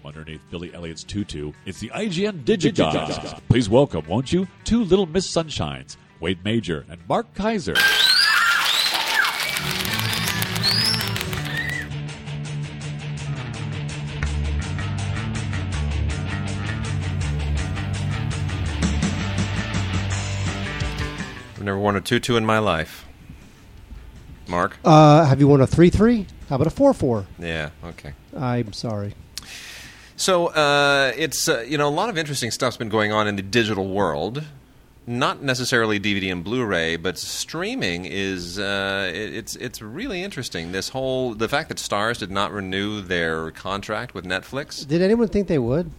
From underneath Billy Elliot's tutu, it's the IGN Digigods. Please welcome, won't you, two little Miss Sunshines, Wade Major and Mark Kaiser. I've never worn a tutu in my life. Mark? Uh, have you won a three three? How about a four four? Yeah, okay. I'm sorry. So uh, it's uh, you know a lot of interesting stuff's been going on in the digital world. Not necessarily DVD and Blu-ray, but streaming is uh, it, it's it's really interesting. This whole the fact that Starz did not renew their contract with Netflix. Did anyone think they would?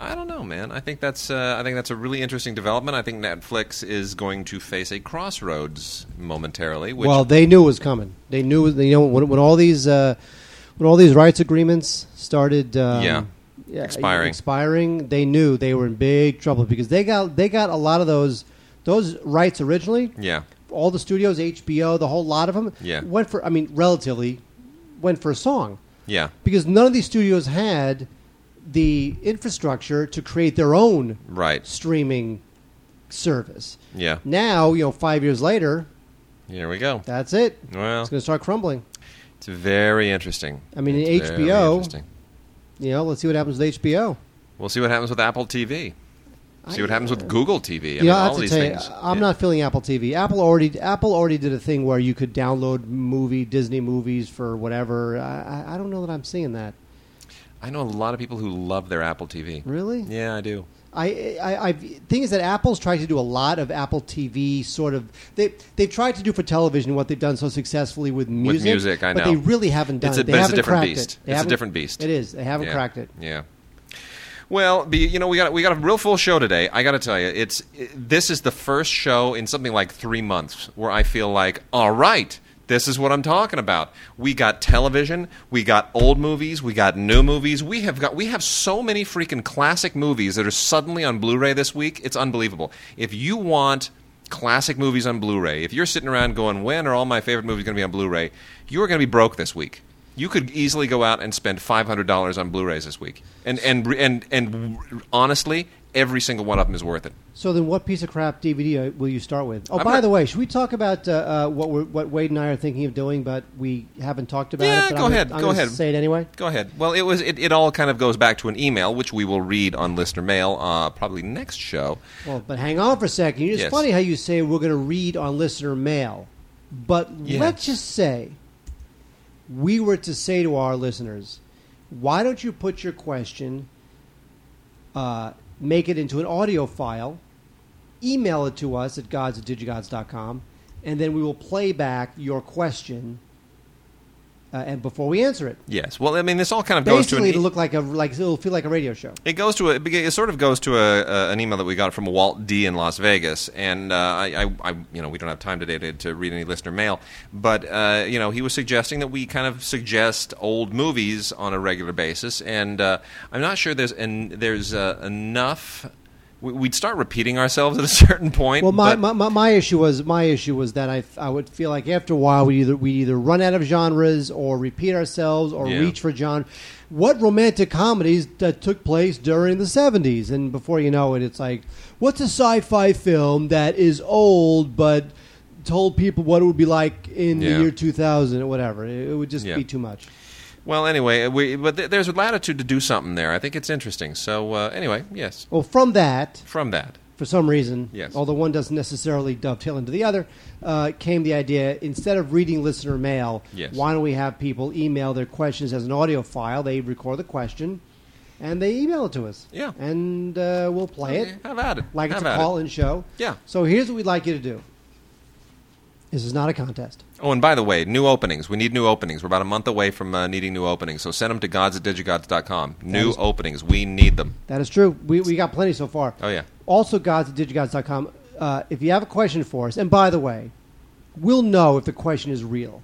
I don't know, man. I think that's uh, I think that's a really interesting development. I think Netflix is going to face a crossroads momentarily. Which, well, they knew it was coming. They knew you know when, when all these uh, when all these rights agreements started. Um, Yeah. Expiring. expiring. They knew they were in big trouble because they got they got a lot of those those rights originally. yeah, All the studios, HBO, the whole lot of them, Yeah. went for. I mean, relatively, went for a song. yeah, because none of these studios had the infrastructure to create their own right, streaming service. yeah. Now, you know, five years later, Here we go. that's it. Well, It's going to start crumbling. it's very interesting. I mean, It's HBO, interesting. You know, let's see what happens with HBO. We'll see what happens with Apple TV. See what happens with Google TV. I You mean, know, I have all to these you, things. I'm Yeah. not feeling Apple TV. Apple already, Apple already did a thing where you could download movie Disney movies for whatever. I, I don't know that I'm seeing that. I know a lot of people who love their Apple TV. Really? Yeah, I do. I, I, I thing is that Apple's tried to do a lot of Apple TV sort of they they've tried to do for television what they've done so successfully with music. With music, I know. but they really haven't done It's a- it. They it's a different beast. It. It's a different beast. It is. They haven't yeah. cracked it. Yeah. Well, be, you know, we got we got a real full show today. I got to tell you, it's this is the first show in something like three months where I feel like, all right, this is what I'm talking about. We got television, we got old movies, we got new movies. We have got we have so many freaking classic movies that are suddenly on Blu-ray this week. It's unbelievable. If you want classic movies on Blu-ray, if you're sitting around going, when are all my favorite movies going to be on Blu-ray? You are going to be broke this week. You could easily go out and spend five hundred dollars on Blu-rays this week, and and and and honestly, every single one of them is worth it. So then, what piece of crap DVD will you start with? Oh, I'm by not- the way, should we talk about uh, uh, what we're, what Wade and I are thinking of doing, but we haven't talked about Yeah, it? but go I'm ahead, Gonna, I'm go gonna ahead. Say it anyway. Go ahead. Well, it was it, it all kind of goes back to an email, which we will read on listener mail, uh, probably next show. Well, but hang on for a second. It's Yes. funny how you say we're going to read on listener mail, but Yeah. let's just say we were to say to our listeners, why don't you put your question, uh, make it into an audio file, email it to us at gods at digigods.com, and then we will play back your question uh, and before we answer it. Yes. Well, I mean, this all kind of goes to an Basically, it'll look like a like it'll feel like a radio show. It goes to a. It sort of goes to a, a, an email that we got from Walt D in Las Vegas, and uh, I, I, I, you know, we don't have time today to, to read any listener mail, but uh, you know, he was suggesting that we kind of suggest old movies on a regular basis, and uh, I'm not sure there's en- there's uh, enough. We- We'd start repeating ourselves at a certain point. Well, my, my, my, my issue was my issue was that I, I would feel like after a while we either we either run out of genres or repeat ourselves or Yeah. reach for genre. What romantic comedies that took place during the seventies, and before you know it, it's like what's a sci-fi film that is old but told people what it would be like in Yeah. the year two thousand or whatever. It, it would just Yeah. be too much. Well, anyway, we, but th- there's a latitude to do something there. I think it's interesting. So, uh, anyway, yes, Well, from that, from that. for some reason, Yes. although one doesn't necessarily dovetail into the other, uh, came the idea instead of reading listener mail, Yes. why don't we have people email their questions as an audio file? They record the question and they email it to us. Yeah. And uh, we'll play Okay, it Have at it. like it's Have a it. call in show. Yeah. So here's what we'd like you to do this is not a contest. Oh, and by the way, new openings. We need new openings. We're about a month away from uh, needing new openings. So send them to gods at digigods.com. New is- openings. We need them. That is true. We, we got plenty so far. Oh, yeah. Also, gods at digigods.com. Uh, if you have a question for us, and by the way, we'll know if the question is real.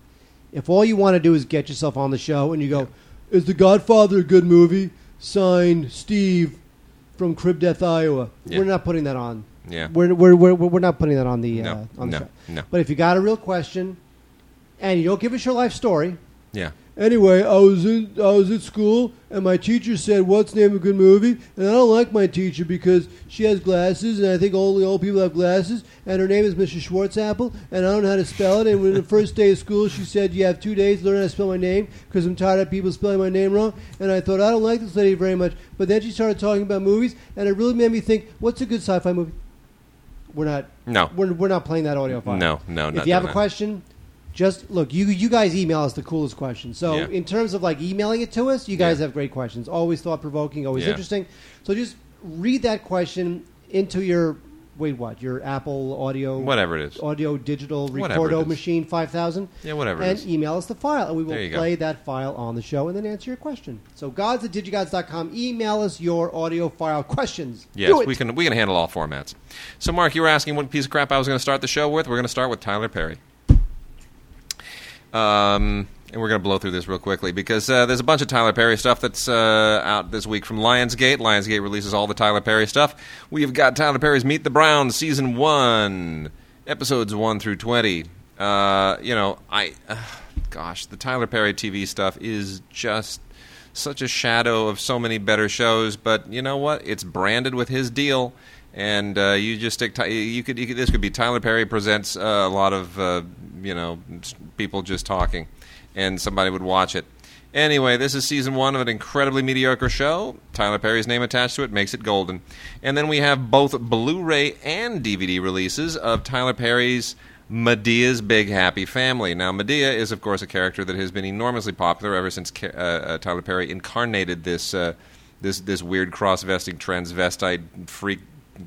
If all you want to do is get yourself on the show and you go, Is The Godfather a good movie? Signed Steve from Crib Death, Iowa. Yeah. We're not putting that on. Yeah. We're, we're, we're, we're not putting that on the, uh, No, on the no, show. no. But if you got a real question and you don't give us your life story, Yeah. Anyway, I was in I was at school and my teacher said, "What's the name of a good movie?" And I don't like my teacher because she has glasses and I think only old people have glasses. And her name is Mrs. Schwartzapple and I don't know how to spell it. And when the first day of school, she said, "You have two days to learn how to spell my name because I'm tired of people spelling my name wrong." And I thought I don't like this lady very much. But then she started talking about movies, and it really made me think, "What's a good sci-fi movie?" We're not. No. We're, we're not playing that audio file. No, no, If not you have a question, just look. You you guys email us the coolest questions. So Yeah. in terms of like emailing it to us, you guys Yeah. have great questions. Always thought provoking. Always Yeah. interesting. So just read that question into your wait what your Apple Audio Whatever it is. audio digital recordo machine five thousand. Yeah, whatever And is. email us the file, and we will you go. play that file on the show and then answer your question. So gods at digigods.com. Email us your audio file questions. Yes, we can we can handle all formats. So, Mark, you were asking what piece of crap I was going to start the show with. We're going to start with Tyler Perry. Um, and we're going to blow through this real quickly because uh, there's a bunch of Tyler Perry stuff that's uh, out this week from Lionsgate. Lionsgate releases all the Tyler Perry stuff. We've got Tyler Perry's Meet the Browns season one, episodes one through twenty. Uh, you know, I, gosh, the Tyler Perry TV stuff is just such a shadow of so many better shows. But you know what? It's branded with his deal, and uh, you just stick. You could, you could. This could be Tyler Perry presents uh, a lot of uh, you know people just talking, and somebody would watch it. Anyway, this is season one of an incredibly mediocre show. Tyler Perry's name attached to it makes it golden. And then we have both Blu-ray and DVD releases of Tyler Perry's Madea's Big Happy Family. Now, Madea is, of course, a character that has been enormously popular ever since uh, uh, Tyler Perry incarnated this uh, this this weird cross-vesting transvestite freak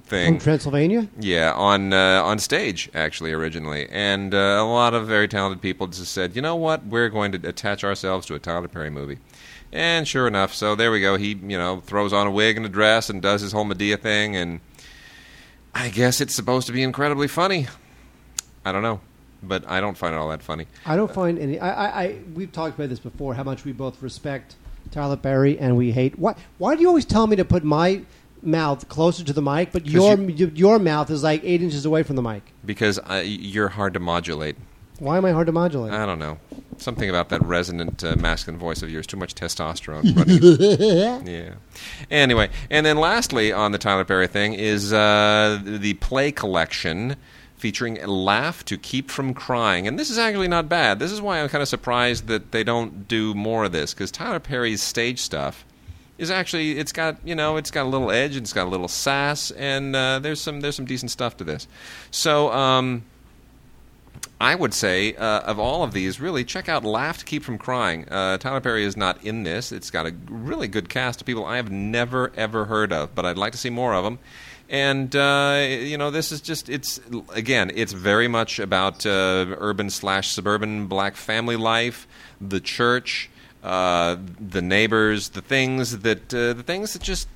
thing. from Transylvania. Yeah, on uh, on stage actually originally, and uh, a lot of very talented people just said, you know what, we're going to attach ourselves to a Tyler Perry movie, and sure enough, so there we go. He you know throws on a wig and a dress and does his whole Madea thing, and I guess it's supposed to be incredibly funny. I don't know, but I don't find it all that funny. I don't find any. I, I, I we've talked about this before. How much we both respect Tyler Perry and we hate. Why? Why do you always tell me to put my mouth closer to the mic, but your your mouth is like eight inches away from the mic? Because uh, you're hard to modulate. Why am I hard to modulate? I don't know. Something about that resonant uh, masculine voice of yours. Too much testosterone. running. yeah. Anyway, and then lastly on the Tyler Perry thing is uh, the play collection featuring Laugh to Keep from Crying. And this is actually not bad. This is why I'm kind of surprised that they don't do more of this because Tyler Perry's stage stuff is actually it's got you know it's got a little edge and it's got a little sass and uh, there's some there's some decent stuff to this. So um, I would say uh, of all of these, really check out Laugh to Keep from Crying. Uh, Tyler Perry is not in this. It's got a really good cast of people I have never ever heard of, but I'd like to see more of them. And uh, you know, this is just it's again, it's very much about uh, urban slash suburban black family life, the church, uh, the neighbors, the things that uh, the things that just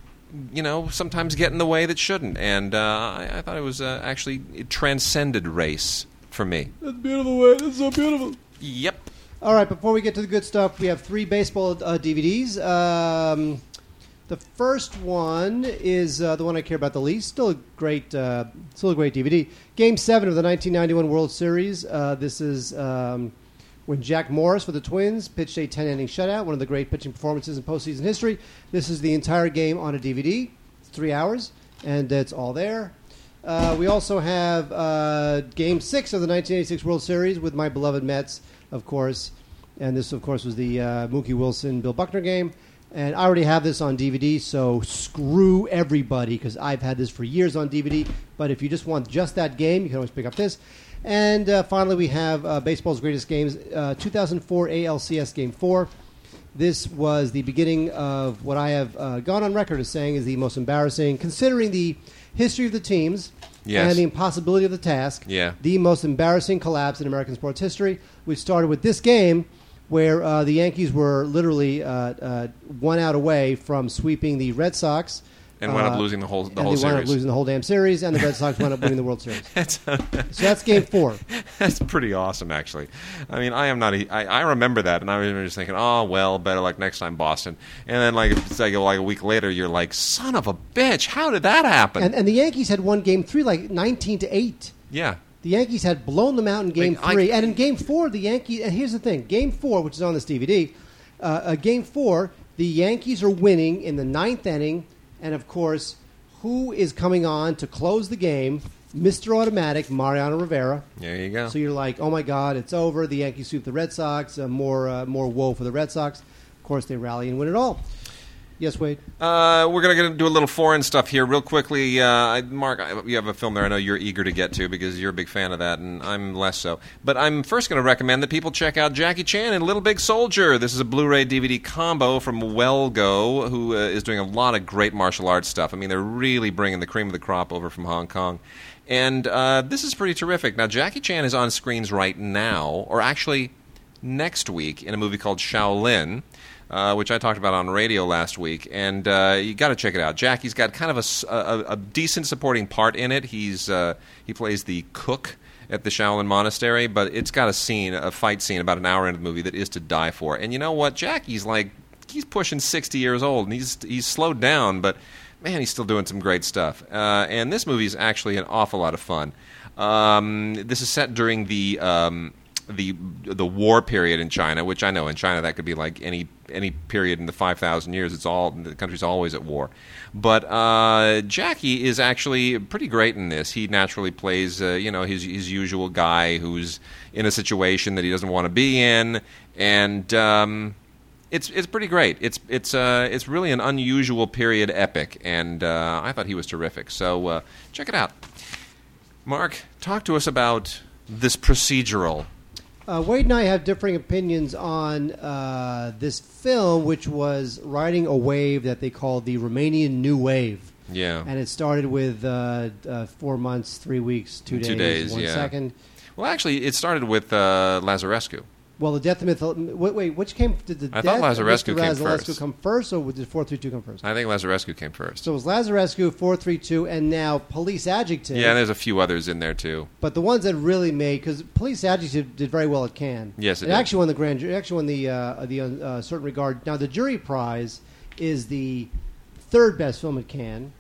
you know sometimes get in the way that shouldn't. And uh, I, I thought it was uh, actually it transcended race for me. That's beautiful. Way. That's so beautiful. Yep. All right, before we get to the good stuff, we have three baseball uh, DVDs. Um, the first one is uh, the one I care about the least. Still a great, uh, still a great DVD. Game seven of the 1991 World Series. Uh, this is um, when Jack Morris for the Twins pitched a 10-inning shutout, one of the great pitching performances in postseason history. This is the entire game on a DVD. It's three hours, and it's all there. Uh, we also have uh, Game Six of the 1986 World Series with my beloved Mets, of course, and this, of course, was the uh, Mookie Wilson Bill Buckner game. And I already have this on DVD, so screw everybody because I've had this for years on DVD. But if you just want just that game, you can always pick up this. And uh, finally, we have uh, baseball's greatest games, uh, 2004 ALCS Game Four. This was the beginning of what I have uh, gone on record as saying is the most embarrassing, considering the history of the teams Yes. and the impossibility of the task. Yeah. The most embarrassing collapse in American sports history. We started with this game where uh, the Yankees were literally uh, uh, one out away from sweeping the Red Sox. And wound up uh, losing the whole- the and whole they wound up series. losing the whole damn series, and the Red Sox wound up winning the World Series. That's, So that's game four. that's pretty awesome, actually. I mean, I am not. A, I, I remember that, and I remember just thinking, oh well, better like next time, Boston. And then like it's like, like a week later, you're like, son of a bitch, how did that happen? And, and the Yankees had won game three like 19 to 8. yeah, The Yankees had blown them out in Game Like, I- Three, and in Game Four, the Yankees. And here's the thing: Game Four, which is on this DVD, uh, uh, Game Four, the Yankees are winning in the ninth inning, and of course, who is coming on to close the game? Mr. Automatic, Mariano Rivera. There you go. So you're like, oh my God, it's over. The Yankees sweep the Red Sox. Uh, more, uh, more woe for the Red Sox. Of course, they rally and win it all. Yes, Wade. Uh, we're going to do a little foreign stuff here real quickly. Uh, Mark, I- you have a film there I know you're eager to get to because you're a big fan of that, and I'm less so. But I'm first going to recommend that people check out Jackie Chan and Little Big Soldier. This is a Blu-ray DVD combo from Well Go, who uh, is doing a lot of great martial arts stuff. I mean, they're really bringing the cream of the crop over from Hong Kong. And uh, this is pretty terrific. Now, Jackie Chan is on screens right now, or actually next week, in a movie called Shaolin uh, which I talked about on radio last week, and uh, you got to check it out. Jackie's got kind of a a decent supporting part in it. He's uh, he plays the cook at the Shaolin Monastery, but it's got a scene, a fight scene, about an hour into the movie that is to die for. And you know what? Jackie's like he's pushing sixty years old, and he's he's slowed down, but man, he's still doing some great stuff. Uh, and this movie is actually an awful lot of fun. Um, this is set during the um, the the war period in China, which I know in China that could be like any any period in the five thousand years. It's all the country's always at war. But uh, Jackie is actually pretty great in this. He naturally plays uh, you know his his usual guy who's in a situation that he doesn't want to be in, and. Um, it's it's pretty great. It's it's uh, it's really an unusual period epic, and uh, I thought he was terrific. So uh, check it out. Mark, talk to us about this procedural. Uh, Wade and I have differing opinions on uh, this film, which was riding a wave that they call the Romanian New Wave. Yeah. And it started with uh, uh, four months, three weeks, two days, Two days, one yeah. second. Well, actually, it started with uh, Lazarescu. Well, the death myth. Wait, wait, which came? Did the I death thought Lazarescu came Lazarescu first. come first, or did four three two come first? I think Lazarescu came first. So it was Lazarescu, four three two, and now Police Adjective. Yeah, and there's a few others in there too. But the ones that really made because Police Adjective did very well at Cannes. Yes, it it, actually won the grand. Jury. It actually won the uh, the uh, certain regard. Now the jury prize is the third best film at Cannes.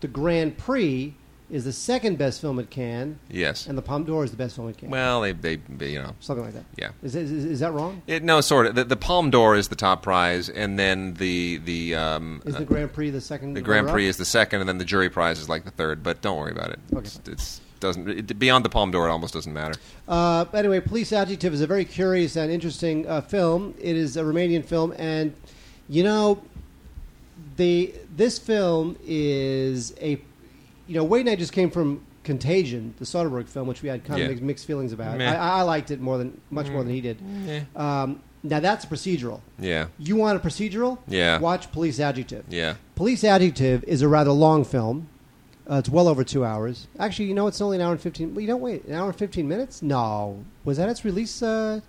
The Grand Prix is the second best film at Cannes, Yes. and the Palme d'Or is the best film at Cannes. Well, they, they, they you know. Something like that. Yeah. Is, is, is that wrong? It, no, sort of. The, the Palme d'Or is the top prize, and then the the um, Is uh, the Grand Prix the second? the Grand? Prix is the second, and then the jury prize is like the third. But don't worry about it. Okay. It's, it's doesn't it, beyond the Palme d'Or. It almost doesn't matter. Uh, anyway, Police Adjective is a very curious and interesting uh, film. It is a Romanian film, and you know, the this film is a you know Wade and I just came from Contagion, the Soderbergh film, which we had kind Yeah. of mixed, mixed feelings about. Meh. I, I liked it more than much more than he did. Um, now that's procedural. Yeah. You want a procedural? Yeah. Watch Police Adjective. Yeah. Police Adjective is a rather long film. Uh, it's well over two hours. Actually, you know, it's only an hour and fifteen. Well, you don't wait an hour and fifteen minutes. No, was that its release? Uh,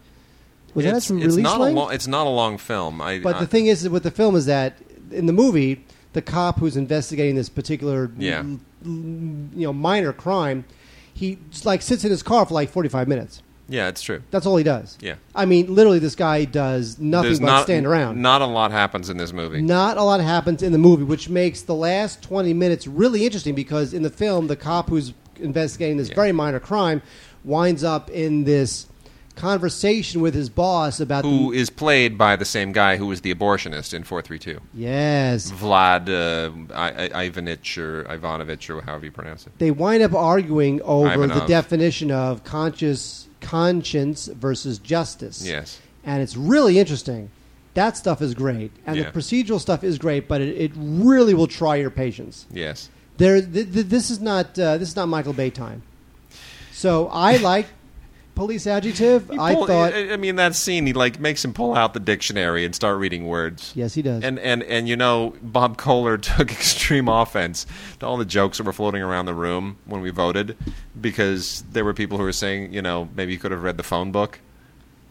was that its, release it's not length? a long. It's not a long film. I, but I, the thing is with the film is that in the movie, the cop who's investigating this particular, Yeah. You know, minor crime, he just, like sits in his car for like forty-five minutes. yeah, it's true. That's all he does. Yeah. I mean, literally, this guy does nothing There's but not stand around. Not a lot happens in this movie. Not a lot happens in the movie, which makes the last 20 minutes really interesting because in the film, the cop who's investigating this very minor crime winds up in this conversation with his boss about Who the. is played by the same guy who was the abortionist in 432? Yes. Vlad uh, I- I- Ivanich or Ivanovich or however you pronounce it. They wind up arguing over the definition of conscious conscience versus justice. Yes. And it's really interesting. That stuff is great. And Yeah. the procedural stuff is great, but it, it really will try your patience. Yes. There, th- th- this is not uh, this is not Michael Bay time. So I like Police Adjective. He I thought, I I mean, that scene, he like makes him pull out the dictionary and start reading words. yes, he does. And, and and you know, Bob Koehler took extreme offense to all the jokes that were floating around the room when we voted, because there were people who were saying, you know, maybe you could have read the phone book.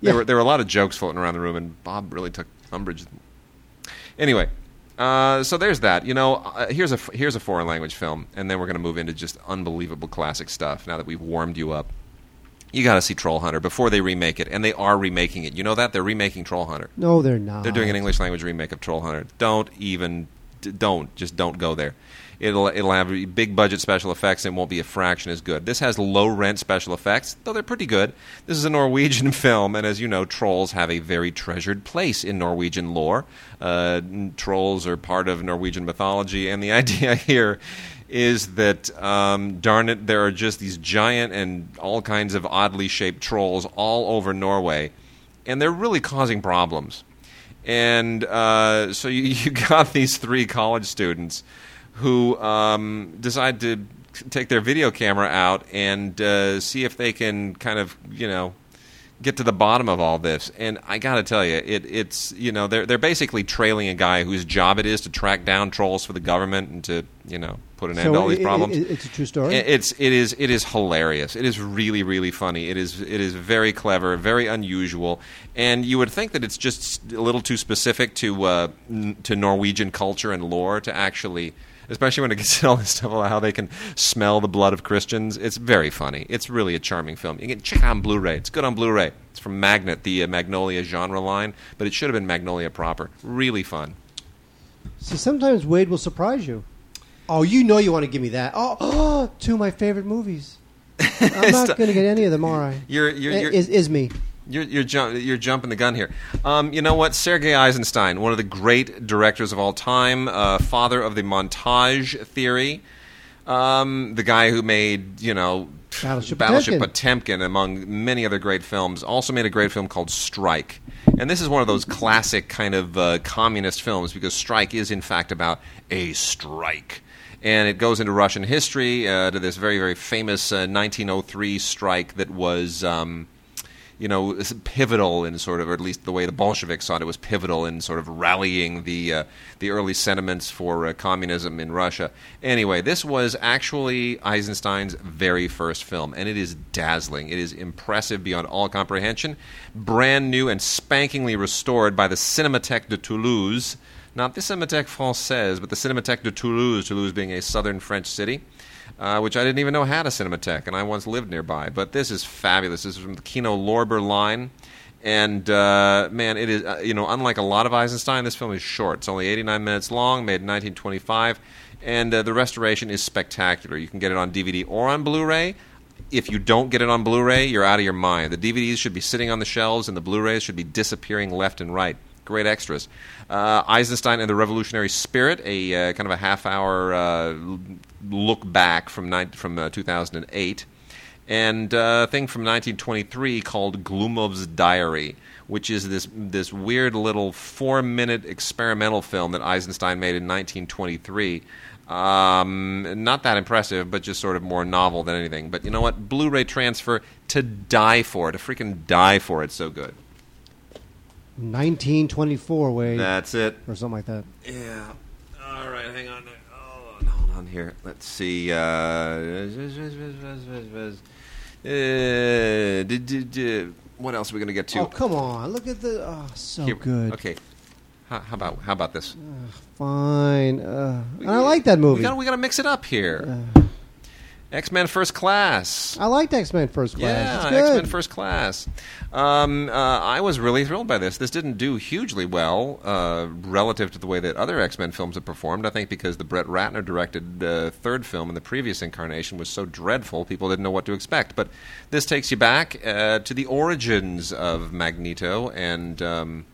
There Yeah. were there were a lot of jokes floating around the room, and Bob really took umbrage. Anyway, uh, so there's that. You know, uh, here's a here's a foreign language film, and then we're going to move into just unbelievable classic stuff. Now that we've warmed you up, you got to see Troll Hunter before they remake it, and they are remaking it. You know that they're remaking Troll Hunter. no, they're not. They're doing an English language remake of Troll Hunter. Don't even, don't, just don't go there. It'll it'll have big budget special effects and won't be a fraction as good. This has low rent special effects, though they're pretty good. This is a Norwegian film, and as you know, trolls have a very treasured place in Norwegian lore. Uh, trolls are part of Norwegian mythology, and the idea here is that um, darn it, there are just these giant and all kinds of oddly shaped trolls all over Norway, and they're really causing problems. And uh, so you, you got these three college students who um, decide to take their video camera out and uh, see if they can kind of, you know, get to the bottom of all this. And I got to tell you, it, it's you know they're they're basically trailing a guy whose job it is to track down trolls for the government and to you know put an end to all these it- problems. it- it's a true story. It- It's it is it is hilarious. It is really really funny. It is it is very clever, very unusual, and you would think that it's just a little too specific to uh, n- to Norwegian culture and lore to actually. Especially when it gets to all this stuff about how they can smell the blood of Christians, it's very funny. It's really a charming film. You can check it on Blu-ray. It's good on Blu-ray. It's from Magnet, the uh, Magnolia genre line, but it should have been Magnolia proper. Really fun. See, sometimes Wade will surprise you. Oh, you know you want to give me that. Oh, oh two of my favorite movies. I'm not going to get any of them, are I? You're you're, Eh, you're is, is me. You're you're, jump, you're jumping the gun here. Um, you know what? Sergei Eisenstein, one of the great directors of all time, uh, father of the montage theory, um, the guy who made you know Battleship Battleship Potemkin. Potemkin, among many other great films, also made a great film called Strike. And this is one of those classic kind of uh, communist films because Strike is in fact about a strike. And it goes into Russian history uh, to this very, very famous uh, 1903 strike that was. Um, you know, pivotal in sort of, or at least the way the Bolsheviks thought it was pivotal in sort of rallying the uh, the early sentiments for uh, communism in Russia. Anyway, this was actually Eisenstein's very first film, and it is dazzling. It is impressive beyond all comprehension. Brand new and spankingly restored by the Cinémathèque de Toulouse. Not the Cinémathèque Française, but the Cinémathèque de Toulouse, Toulouse being a southern French city uh, which I didn't even know had a Cinematheque, and I once lived nearby. But this is fabulous. This is from the Kino Lorber line. And uh, man, it is uh, you know unlike a lot of Eisenstein, this film is short. It's only 89 minutes long, made in 1925, and uh, the restoration is spectacular. You can get it on DVD or on Blu-ray. If you don't get it on Blu-ray, you're out of your mind. The DVDs should be sitting on the shelves, and the Blu-rays should be disappearing left and right. Great extras. Uh, Eisenstein and the Revolutionary Spirit, a uh, kind of a half-hour uh, look back from ni- from uh, 2008, and uh, a thing from 1923 called Glumov's Diary, which is this this weird little four-minute experimental film that Eisenstein made in 1923. Um, not that impressive, but just sort of more novel than anything. But you know what? Blu-ray transfer to die for, to freaking die for. It's so good. 1924, Wade. That's it. or something like that. Yeah. All right, hang on. Oh, hold on here. Let's see. Uh, uh, did, did, did- what else are we going to get to? Oh, come on. Look at the. Oh, so Here- good. Okay. How, how about how about this? Fine. Uh, and I like that movie. We got to mix it up here. Uh, X Men First Class. I liked X Men First Class. Yeah, X Men First Class. Um, uh, I was really thrilled by this. This didn't do hugely well uh, relative to the way that other X Men films have performed. I think because the Brett Ratner directed uh, third film in the previous incarnation was so dreadful, people didn't know what to expect. But this takes you back uh, to the origins of Magneto and. Um,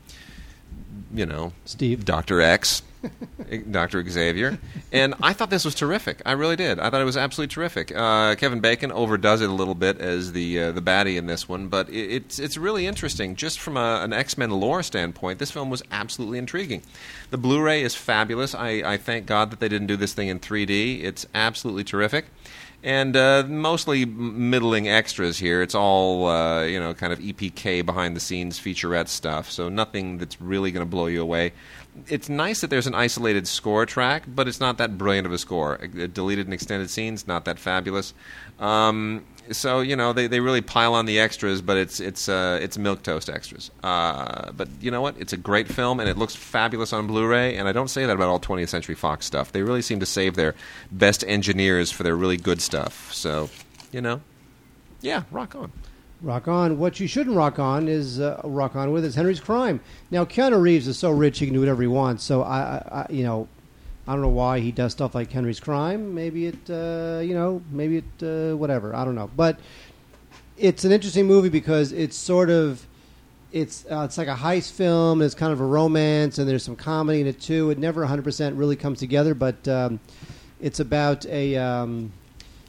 you know, Steve. Dr. X, Dr. Xavier. And I thought this was terrific. I really did. I thought it was absolutely terrific. Uh, Kevin Bacon overdoes it a little bit as the uh, the baddie in this one, but it, it's it's really interesting. Just from a, an X Men lore standpoint, this film was absolutely intriguing. The Blu-ray is fabulous. I, I thank God that they didn't do this thing in 3D. It's absolutely terrific and uh, mostly middling extras here. It's all uh, you know, kind of EPK behind the scenes featurette stuff. So nothing that's really going to blow you away. It's nice that there's an isolated score track, but it's not that brilliant of a score. Uh, deleted and extended scenes, not that fabulous. Um, so you know they, they really pile on the extras, but it's it's uh, it's milk toast extras. Uh, but you know what? It's a great film, and it looks fabulous on Blu-ray. And I don't say that about all 20th Century Fox stuff. They really seem to save their best engineers for their really good stuff. So you know, yeah, rock on. Rock on. What you shouldn't rock on is uh, rock on with is Henry's Crime. Now Keanu Reeves is so rich he can do whatever he wants. So I, I, I you know, I don't know why he does stuff like Henry's Crime. Maybe it, uh, you know, maybe it, uh, whatever. I don't know. But it's an interesting movie because it's sort of, it's uh, it's like a heist film. It's kind of a romance, and there's some comedy in it too. It never 100 percent really comes together, but um, it's about a. Um,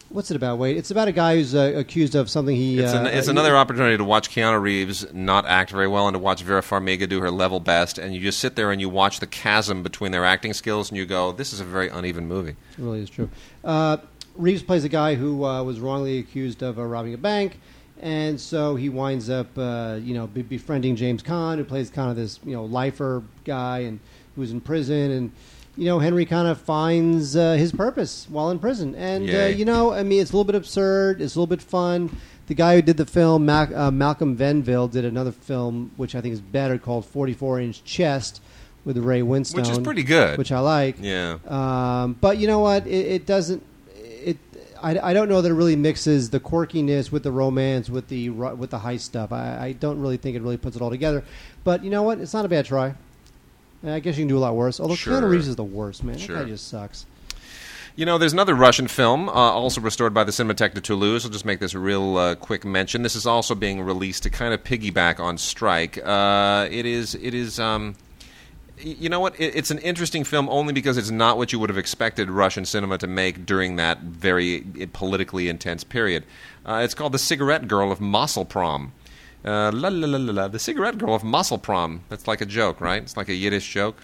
What's it about? Wait, it's about a guy who's uh, accused of something he. It's, uh, it's he- another opportunity to watch Keanu Reeves not act very well and to watch Vera Farmiga do her level best, and you just sit there and you watch the chasm between their acting skills, and you go, "This is a very uneven movie." It really is true. Uh, Reeves plays a guy who uh, was wrongly accused of uh, robbing a bank, and so he winds up, uh, you know, be- befriending James Caan, who plays kind of this, you know, lifer guy, and who's in prison, and you know, Henry kind of finds uh, his purpose while in prison, and uh, you know, I mean, it's a little bit absurd, it's a little bit fun. The guy who did the film, Mac- uh, Malcolm Venville, did another film which I think is better called 44 Inch Chest with Ray Winstone, Which is pretty good. which I like. Yeah. Um, but you know what? It, it doesn't. It. I, I don't know that it really mixes the quirkiness with the romance with the with the heist stuff. I, I don't really think it really puts it all together. But you know what? It's not a bad try. And I guess you can do a lot worse. Although Sure. Keanu Reeves is the worst, man. Sure. That guy just sucks. You know, there's another Russian film, uh, also restored by the Cinematheque de Toulouse. I'll just make this a real uh, quick mention. This is also being released to kind of piggyback on Strike. Uh, it is, it is. Um, you know what? It, it's an interesting film only because it's not what you would have expected Russian cinema to make during that very uh, politically intense period. Uh, it's called The Cigarette Girl of Mosselprom. Uh, la la la la la. The Cigarette Girl of Mosselprom. That's like a joke, right? It's like a Yiddish joke.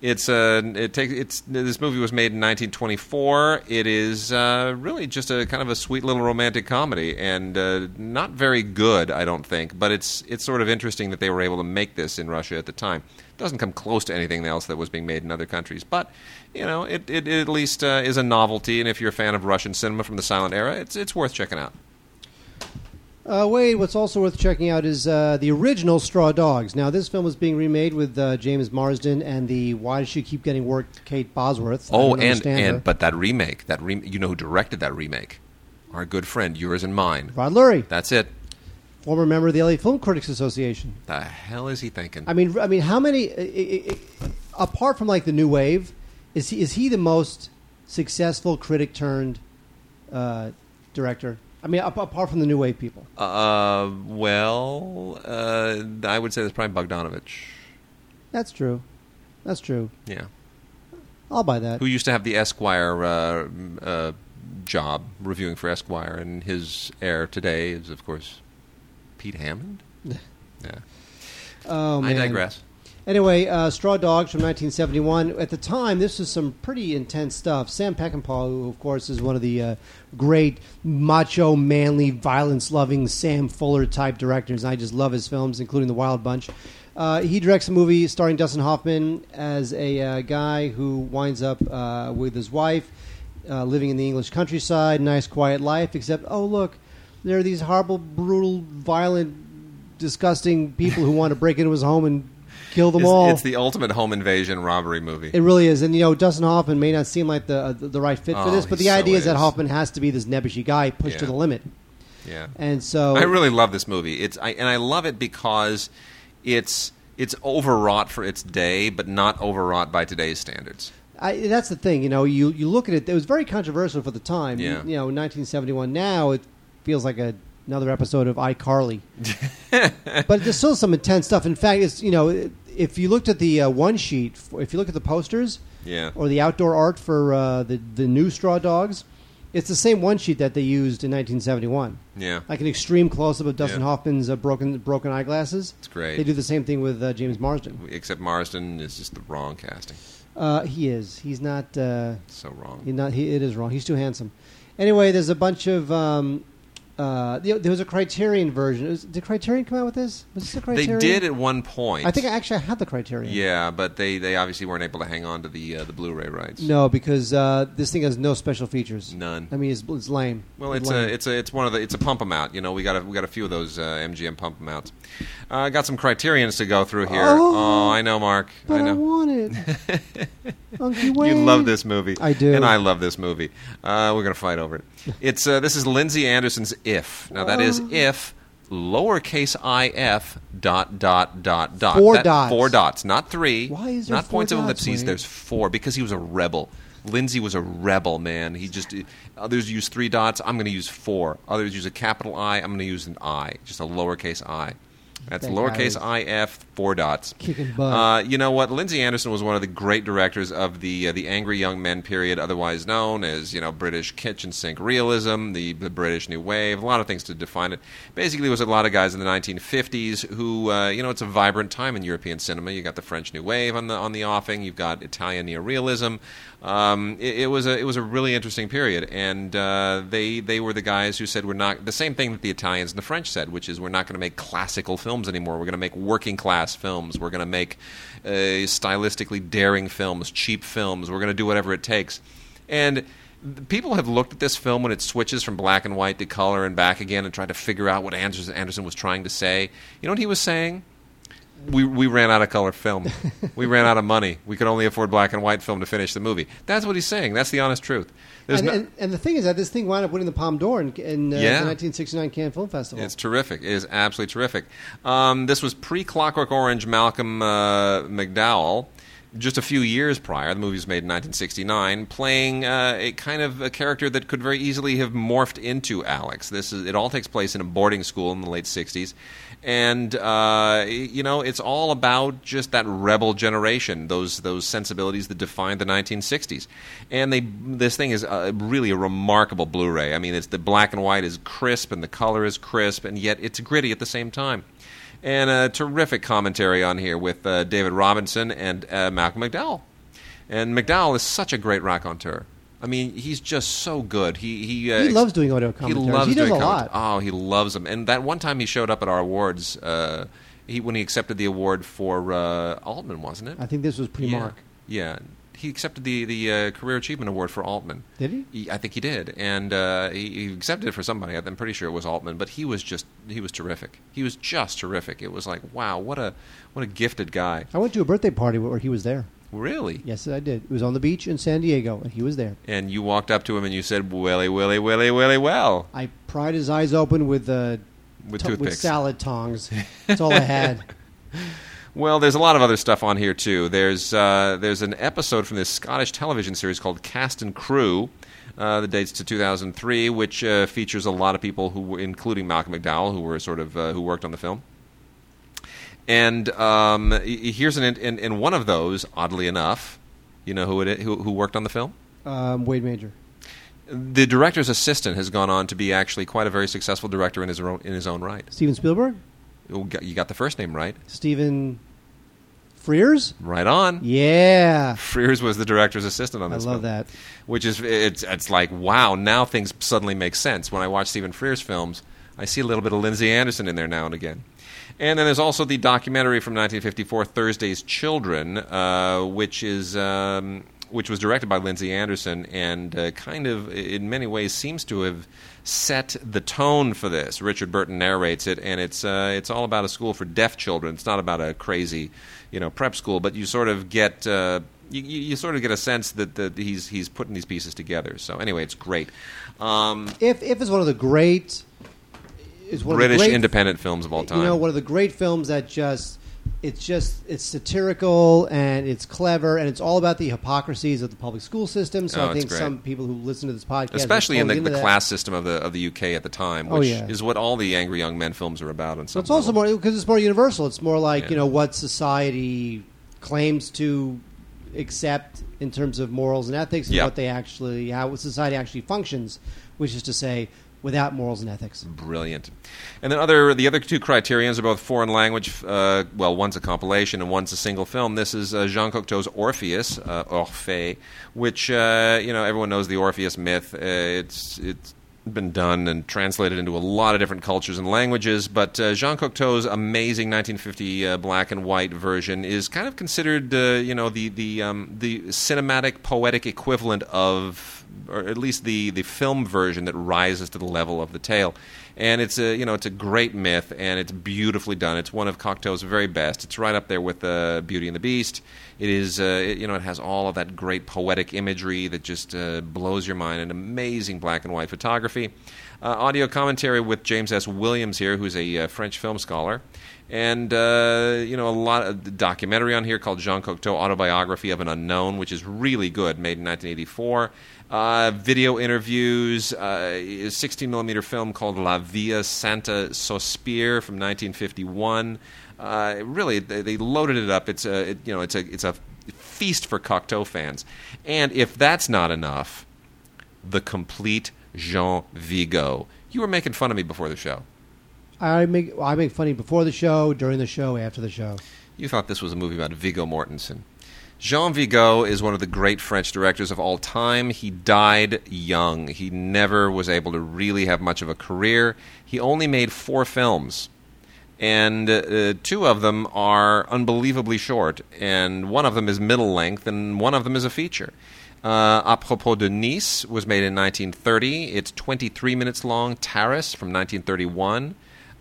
It's uh, it takes it's this movie was made in 1924. It is uh, really just a kind of a sweet little romantic comedy, and uh, not very good, I don't think. But it's it's sort of interesting that they were able to make this in Russia at the time. It doesn't come close to anything else that was being made in other countries, but you know, it, it, it at least uh, is a novelty. And if you're a fan of Russian cinema from the silent era, it's it's worth checking out. Uh, Wade, what's also worth checking out is uh, the original Straw Dogs. Now, this film was being remade with uh, James Marsden and the Why Does She Keep Getting Worked Kate Bosworth. Oh, and her. and but that remake, that re- you know who directed that remake? Our good friend, yours and mine. Rod Lurie, That's it. former member of the LA Film Critics Association. The hell is he thinking? I mean, I mean, how many? i- i- i- apart from like the new wave, is he is he the most successful critic turned uh, director? I mean, ap- apart from the new wave people, Uh, well, uh, I would say that's probably Bogdanovich. that's true. That's true. Yeah, I'll buy that. who used to have the Esquire uh, uh, job reviewing for Esquire, and his heir today is, of course, Pete Hammond. Yeah, Oh I man. digress. Anyway, uh, Straw Dogs from 1971. At the time, this was some pretty intense stuff. Sam Peckinpah, who of course is one of the uh, great macho, manly, violence-loving Sam Fuller type directors. I just love his films, including The Wild Bunch. Uh, he directs a movie starring Dustin Hoffman as a uh, guy who winds up uh, with his wife, uh, living in the English countryside, nice, quiet life. Except, oh look, there are these horrible, brutal, violent, disgusting people who want to break into his home and kill them all. it's the ultimate home invasion robbery movie. It really is, and you know, Dustin Hoffman may not seem like the uh, the, right fit for Oh, this, but he the so idea is. that is. Hoffman has to be this nebbishy guy pushed to Yeah. the limit, yeah, and so I really love this movie. It's I, and I love it because it's it's overwrought for its day, but not overwrought by today's standards. I, that's the thing. You know, you you look at it; it was very controversial for the time. Yeah. You know, 1971. Now it feels like a, another episode of iCarly, but there's still some intense stuff. In fact, it's you know, if you looked at the uh, one sheet, if you look at the posters, Yeah. or the outdoor art for uh, the the new Straw Dogs, it's the same one sheet that they used in 1971. Yeah, like an extreme close up of Dustin Yeah. Hoffman's uh, broken broken eyeglasses. it's great. They do the same thing with uh, James Marsden. Except Marsden is just the wrong casting. Uh, he is. He's not. Uh, So wrong. he not. He, it is wrong. He's too handsome. Anyway, there's a bunch of. Um, uh, you know, there was a Criterion version. Was, did Criterion come out with this? Was this a Criterion? They did at one point. I think I actually had the Criterion. Yeah, but they, they obviously weren't able to hang on to the uh, the Blu-ray rights. No, because uh, this thing has no special features. None. I mean, it's, it's lame. Well, it's lame. a it's a it's one of the it's a pump 'em out. You know, we got a, we got a few of those uh, MGM pump 'em outs. Uh, I got some Criterions to go through here. Oh, I know, Mark. But I I, know. want it. Unky You love this movie. I do. and I love this movie. Uh, we're gonna fight over it. It's uh, this is Lindsay Anderson's If. Now that is Oh. if lowercase if dot dot dot dot. Four That- dots. Four dots, not three. Why is there not points of ellipses? Wayne? There's four because he was a rebel. Lindsay was a rebel, man. He just others use three dots. I'm going to use four. Others use a capital I. I'm going to use an I, just a lowercase I. That's That lowercase was I F four dots. Kicking butt. Uh, you know what? Lindsay Anderson was one of the great directors of the uh, the angry young men period, otherwise known as you know British kitchen sink realism, the the British New Wave. A lot of things to define it. Basically, it was a lot of guys in the 1950s who uh, you know it's a vibrant time in European cinema. You got the French New Wave on the on the offing. You've got Italian neorealism. Um, it, it was a it was a really interesting period, and uh, they they were the guys who said we're not the same thing that the Italians and the French said, which is we're not going to make classical films anymore. We're going to make working class films. We're going to make uh, stylistically daring films, cheap films. We're going to do whatever it takes, and. People have looked at this film when it switches from black and white to color and back again and tried to figure out what Anderson, Anderson was trying to say. You know what he was saying? We we ran out of color film. we ran out of money. We could only afford black and white film to finish the movie. That's what he's saying. That's the honest truth. And, no- and, and the thing is that this thing wound up winning the Palme d'Or in, in uh, Yeah. the 1969 Cannes Film Festival. it's terrific. It is absolutely terrific. Um, this was pre Clockwork Orange Malcolm uh, McDowell. Just a few years prior, the movie was made in 1969, playing uh, a kind of a character that could very easily have morphed into Alex. This is it all takes place in a boarding school in the late 60s, and uh, you know it's all about just that rebel generation, those those sensibilities that defined the 1960s. And they this thing is uh, really a remarkable Blu-ray. I mean, it's the black and white is crisp and the color is crisp, and yet it's gritty at the same time. And a terrific commentary on here with uh, David Robinson and uh, Malcolm McDowell. And McDowell is such a great raconteur. I mean, he's just so good. He he, uh, he loves doing audio he commentaries. loves he does doing a lot. Oh, he loves them. And that one time he showed up at our awards, uh, he when he accepted the award for uh, Altman, wasn't it? I think this was pre-Mark. Yeah. yeah. He accepted the the uh, Career Achievement Award for Altman. Did he? I think he did, and uh, he, he accepted it for somebody. I'm pretty sure it was Altman, but he was just he was terrific. He was just terrific. It was like wow, what a what a gifted guy. I went to a birthday party where he was there. Really. Yes, I did. It was on the beach in San Diego, and he was there. And you walked up to him and you said, "Willy, Willy, Willy, Willy, well," I pried his eyes open with uh, with to- with salad tongs. That's all I had. Well, there's a lot of other stuff on here too. There's uh, there's an episode from this Scottish television series called Cast and Crew. Uh, that dates to 2003, which uh, features a lot of people who, were, including Malcolm McDowell, who were sort of uh, who worked on the film. And um, here's an in, in one of those, oddly enough, you know who it who, who worked on the film. Um, Wade Major. The director's assistant has gone on to be actually quite a very successful director in his own in his own right. Steven Spielberg. You got- the first name right. Stephen Frears. Right on. Yeah, Frears was the director's assistant on this. I love film. that. which is it's it's like wow now things suddenly make sense when I watch Stephen Frears films I see a little bit of Lindsay Anderson in there now and again and then there's also the documentary from 1954 Thursday's Children uh, which is um, which was directed by Lindsay Anderson and uh, kind of in many ways seems to have set the tone for this Richard Burton narrates it and it's uh, it's all about a school for deaf children it's not about a crazy you know prep school but you sort of get uh, you, you, sort of get a sense that, that he's he's putting these pieces together. So anyway, it's great. Um, If if it's one of the great, is one British of the great, independent films of all time. You know, one of the great films that just it's just it's satirical and it's clever and it's all about the hypocrisies of the public school system. So Oh, I think great. some people who listen to this podcast, Especially in the, the class system of the of the UK at the time, Oh, which yeah. is what all the angry young men films are about. Some So it's also more because it's more universal. It's more like Yeah. you know what society claims to accept in terms of morals and ethics, and Yeah. what they actually how society actually functions, which is to say, without morals and ethics. brilliant. And then other the other two criterions are both foreign language. Uh, well, one's a compilation and one's a single film. This is uh, Jean Cocteau's Orpheus, uh, Orphée, which uh, you know everyone knows the Orpheus myth. Uh, it's it's been done and translated into a lot of different cultures and languages. But uh, Jean Cocteau's amazing 1950 uh, black and white version is kind of considered, uh, you know, the the um, the cinematic poetic equivalent of or at least the, the film version that rises to the level of the tale. And it's a you know it's a great myth and it's beautifully done. It's one of Cocteau's very best. It's right up there with uh, Beauty and the Beast. It is uh, it, you know it has all of that great poetic imagery that just uh, blows your mind and amazing black and white photography. Uh, audio commentary with James S. Williams here, who's a uh, French film scholar. And, uh, you know, a lot of documentary on here called Jean Cocteau Autobiography of an Unknown, which is really good, made in 1984. Uh, video interviews, uh, a 16 millimeter film called La Villa Santo Sospir from 1951. Uh, really, they, they loaded it up. It's a, it, you know, it's a, it's a feast for Cocteau fans. And if that's not enough, the complete Jean Vigo. You were making fun of me before the show. I make I make funny before the show, during the show, after the show. You thought this was a movie about Viggo Mortensen. Jean Vigo is one of the great French directors of all time. He died young. He never was able to really have much of a career. He only made four films. And uh, two of them are unbelievably short, and one of them is middle length, and one of them is a feature. Uh, A propos de Nice was made in 1930. It's 23 minutes long. Taris from 1931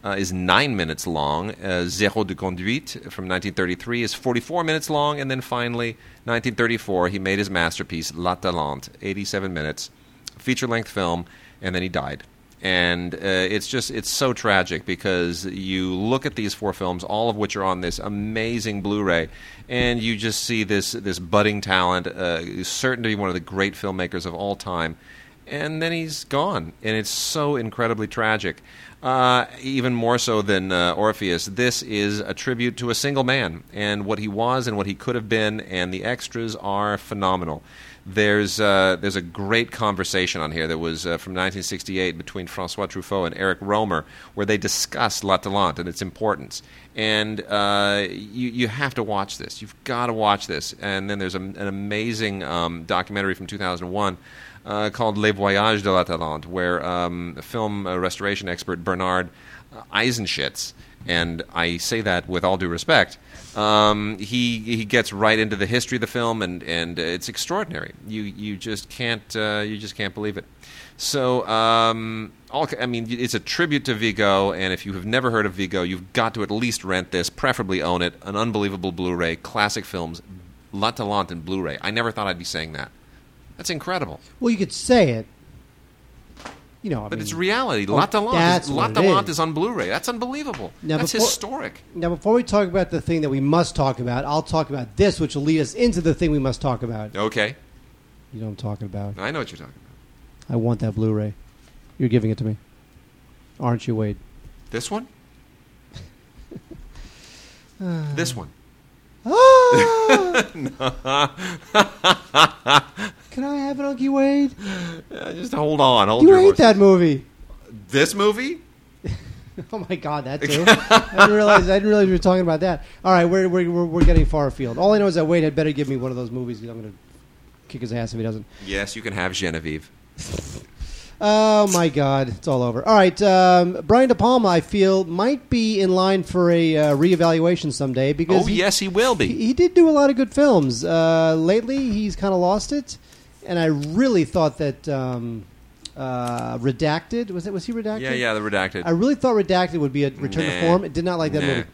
uh, is nine minutes long. Uh, Zéro de conduite from 1933 is 44 minutes long. And then finally, 1934, he made his masterpiece, L'Atalante, 87 minutes, feature length film, and then he died. And uh, it's just, it's so tragic because you look at these four films, all of which are on this amazing Blu ray, and you just see this, this budding talent, uh, certain to be one of the great filmmakers of all time and then he's gone, and it's so incredibly tragic. Uh, even more so than uh, Orpheus, this is a tribute to a single man and what he was and what he could have been, and the extras are phenomenal. There's uh, there's a great conversation on here that was uh, from 1968 between Francois Truffaut and Eric Rohmer, where they discuss L'Atalante and its importance. And uh, you you have to watch this. You've got to watch this. And then there's a, an amazing um, documentary from 2001 uh, called Les Voyages de L'Atalante, where um, film uh, restoration expert Bernard Eisenschitz, and I say that with all due respect, um, he he gets right into the history of the film, and, and it's extraordinary. You you just can't uh, you just can't believe it. So um, all, I mean, it's a tribute to Vigo, and if you have never heard of Vigo, you've got to at least rent this, preferably own it. An unbelievable Blu-ray, classic films, L'Atalante and Blu-ray. I never thought I'd be saying that. That's incredible. Well, you could say it. You know, I But mean, it's reality. Oh, L'Atalante, that's is, it is. is on Blu-ray. That's unbelievable. Now, that's before- historic. Now, before we talk about the thing that we must talk about, I'll talk about this, which will lead us into the thing we must talk about. Okay, You know what I'm talking about. I know what you're talking about. I want that Blu-ray. You're giving it to me, aren't you, Wade? This one. this one. Ah! Can I have an Unky Wade? Uh, just hold on. Hold You hate horses. that movie. This movie? Oh my God, that too. I didn't realize. I didn't realize we were talking about that. All right, we're we're we're, we're getting far afield. All I know is that Wade had better give me one of those movies. I'm going to kick his ass if he doesn't. Yes, you can have Genevieve. Oh my God, it's all over. All right, um, Brian De Palma, I feel might be in line for a uh, reevaluation someday because Oh, he, yes, he will be. he, he did do a lot of good films. Uh, lately, he's kind of lost it, and I really thought that um, uh, Redacted was it was he Redacted? yeah, yeah, the redacted. I really thought Redacted would be a return to form. It did not like that Nah. movie.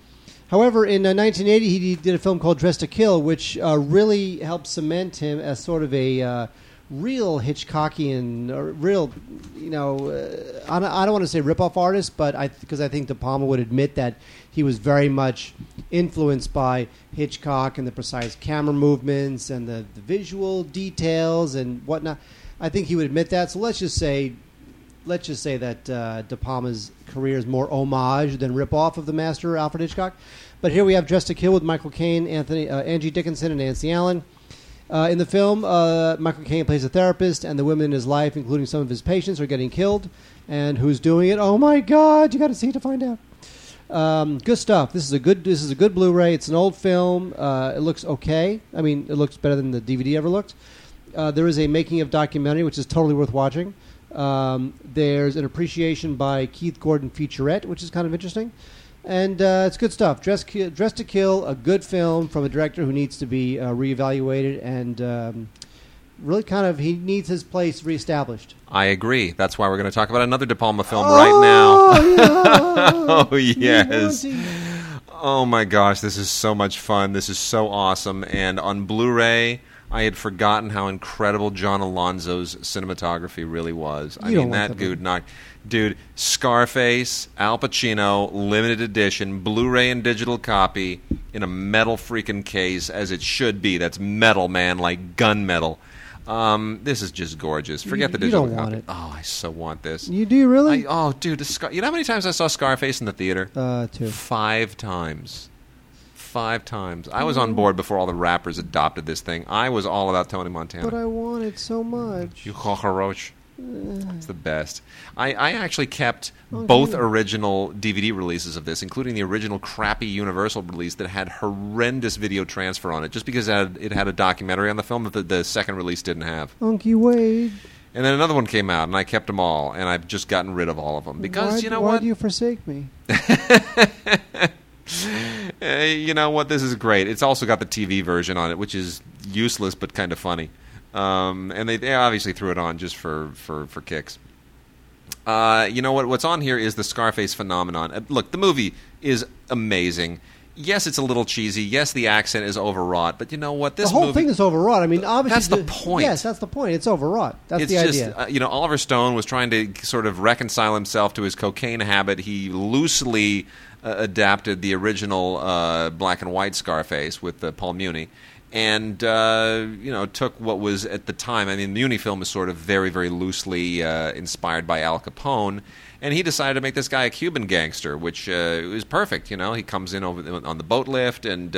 However, in uh, 1980, he did a film called Dress to Kill, which uh, really helped cement him as sort of a uh, real Hitchcockian, or real, you know, uh, I don't, I don't want to say ripoff artist, but I because I think De Palma would admit that he was very much influenced by Hitchcock and the precise camera movements and the, the visual details and whatnot. I think he would admit that. So let's just say let's just say that uh, De Palma's career is more homage than ripoff of the master Alfred Hitchcock. But here we have Dressed to Kill with Michael Caine, Anthony, uh, Angie Dickinson, and Nancy Allen. Uh, in the film, uh, Michael Caine plays a therapist, and the women in his life, including some of his patients, are getting killed. And who's doing it? Oh my God! You got to see it to find out. Um, good stuff. This is a good. This is a good Blu-ray. It's an old film. Uh, it looks okay. I mean, it looks better than the DVD ever looked. Uh, there is a making of documentary, which is totally worth watching. Um, there's an appreciation by Keith Gordon featurette, which is kind of interesting, and uh, it's good stuff. Dress, Dress to Kill, a good film from a director who needs to be uh, reevaluated and um, really kind of he needs his place reestablished. I agree. That's why we're going to talk about another De Palma film right now. Oh, Oh, yes. Oh my gosh, this is so much fun. This is so awesome. And on Blu ray, I had forgotten how incredible John Alonzo's cinematography really was. I You don't mean, that dude knocked. Dude, Scarface, Al Pacino, limited edition, Blu-ray and digital copy in a metal freaking case, as it should be. That's metal, man, like gunmetal. Um, this is just gorgeous. Forget You- the you digital don't want copy. it. Oh, I so want this. You do really? I, oh, dude, the Scar- you know how many times I saw Scarface in the theater? uh, too. Five times. Five times. I was on board before all the rappers adopted this thing. I was all about Tony Montana. But I want it so much. you cockroach. It's the best. I, I actually kept Oh, both original DVD releases of this, including the original crappy Universal release that had horrendous video transfer on it, just because it had, it had a documentary on the film that the, the second release didn't have. Unky Wade. And then another one came out, and I kept them all, and I've just gotten rid of all of them because why, you know why what? do you forsake me? Uh, you know what? This is great. It's also got the TV version on it, which is useless but kind of funny. Um, and they, they obviously threw it on just for for for kicks. Uh, you know what? What's on here is the Scarface phenomenon. Uh, look, the movie is amazing. Yes, it's a little cheesy. Yes, the accent is overwrought. But you know what? This the whole movie, thing is overwrought. I mean, obviously, That's the point. Yes, that's the point. It's overwrought. That's it's the just idea. uh, you know Oliver Stone was trying to sort of reconcile himself to his cocaine habit. He loosely uh, adapted the original uh, black and white Scarface with uh, Paul Muni, and uh, you know took what was at the time. I mean, the Muni film is sort of very very loosely uh, inspired by Al Capone. And he decided to make this guy a Cuban gangster, which uh, is perfect. You know, he comes in over on the boat lift, and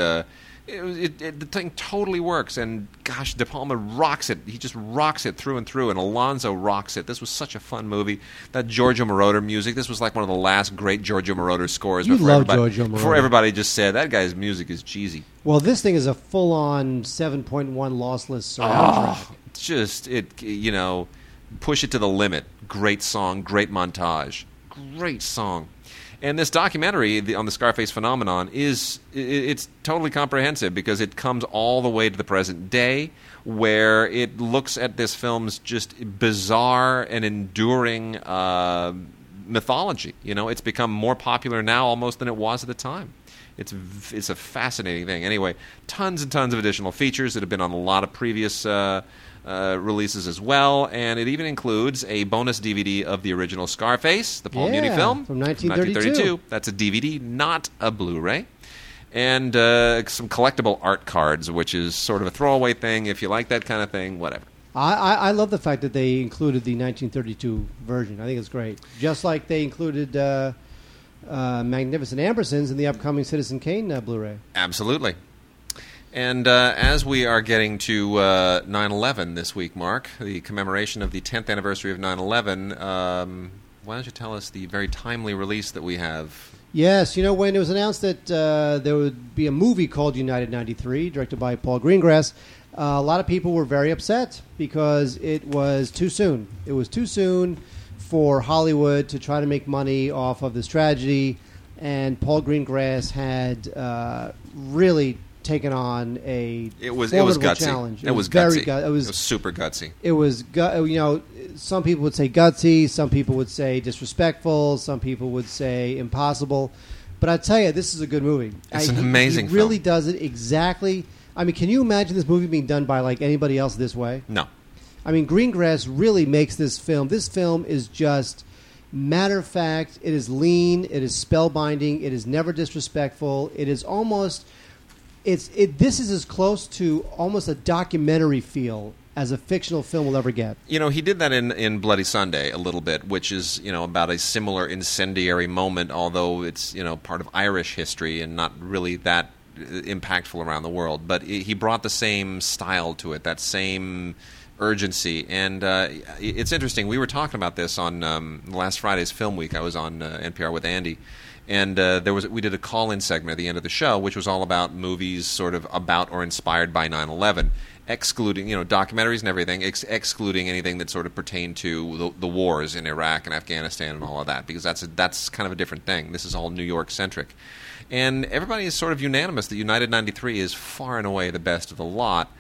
it, it, it, the thing totally works. And gosh, De Palma rocks it. He just rocks it through and through. And Alonzo rocks it. This was such a fun movie. That Giorgio Moroder music. This was like one of the last great Giorgio Moroder scores. You before love everybody, Giorgio Before everybody just said that guy's music is cheesy. well, this thing is a full-on 7.1 lossless surround Oh, track. just it. You know, push it to the limit. Great song. Great montage. Great song. And this documentary on the Scarface phenomenon is it's totally comprehensive because it comes all the way to the present day, where it looks at this film's just bizarre and enduring uh, mythology. You know, it's become more popular now almost than it was at the time. It's it's a fascinating thing. Anyway, tons and tons of additional features that have been on a lot of previous uh, uh, releases as well, and it even includes a bonus DVD of the original Scarface, the Paul Muni Yeah, film from 1932. That's a DVD, not a Blu-ray. And uh, some collectible art cards, which is sort of a throwaway thing. If you like that kind of thing, whatever. I, I, I love the fact that they included the 1932 version. I think it's great. Just like they included uh, uh, Magnificent Ambersons in the upcoming Citizen Kane uh, Blu-ray. Absolutely. And uh, as we are getting to uh, 9/11 this week, Mark, the commemoration of the 10th anniversary of 9/11, um, why don't you tell us the very timely release that we have? Yes, you know when it was announced that uh, there would be a movie called United '93, directed by Paul Greengrass, uh, a lot of people were very upset because it was too soon. It was too soon for Hollywood to try to make money off of this tragedy, and Paul Greengrass had uh, really taken on a It was it was gutsy. challenge. It, was, very gutsy. gu- it was super gutsy. it was gu- uh, you know some people would say gutsy some people would say disrespectful some people would say impossible but i tell you this is a good movie It's I- an amazing he really film. does it exactly i mean can you imagine this movie being done by like anybody else this way No, i mean greengrass really makes this film this film is just matter of fact it is lean it is spellbinding it is never disrespectful it is almost it's it this is as close to almost a documentary feel as a fictional film will ever get You know, he did that in, in Bloody Sunday a little bit, which is, you know, about a similar incendiary moment, although it's, you know, part of Irish history and not really that uh, impactful around the world. But he brought the same style to it, that same urgency. And uh, it's interesting. We were talking about this on um, last Friday's Film Week. I was on uh, NPR with Andy. And uh, there was we did a call-in segment at the end of the show, which was all about movies sort of about or inspired by 9/11, excluding you know documentaries and everything, ex- excluding anything that sort of pertained to the, the wars in Iraq and Afghanistan and all of that, because that's a, that's kind of a different thing. This is all New York centric, and everybody is sort of unanimous that United '93 is far and away the best of the lot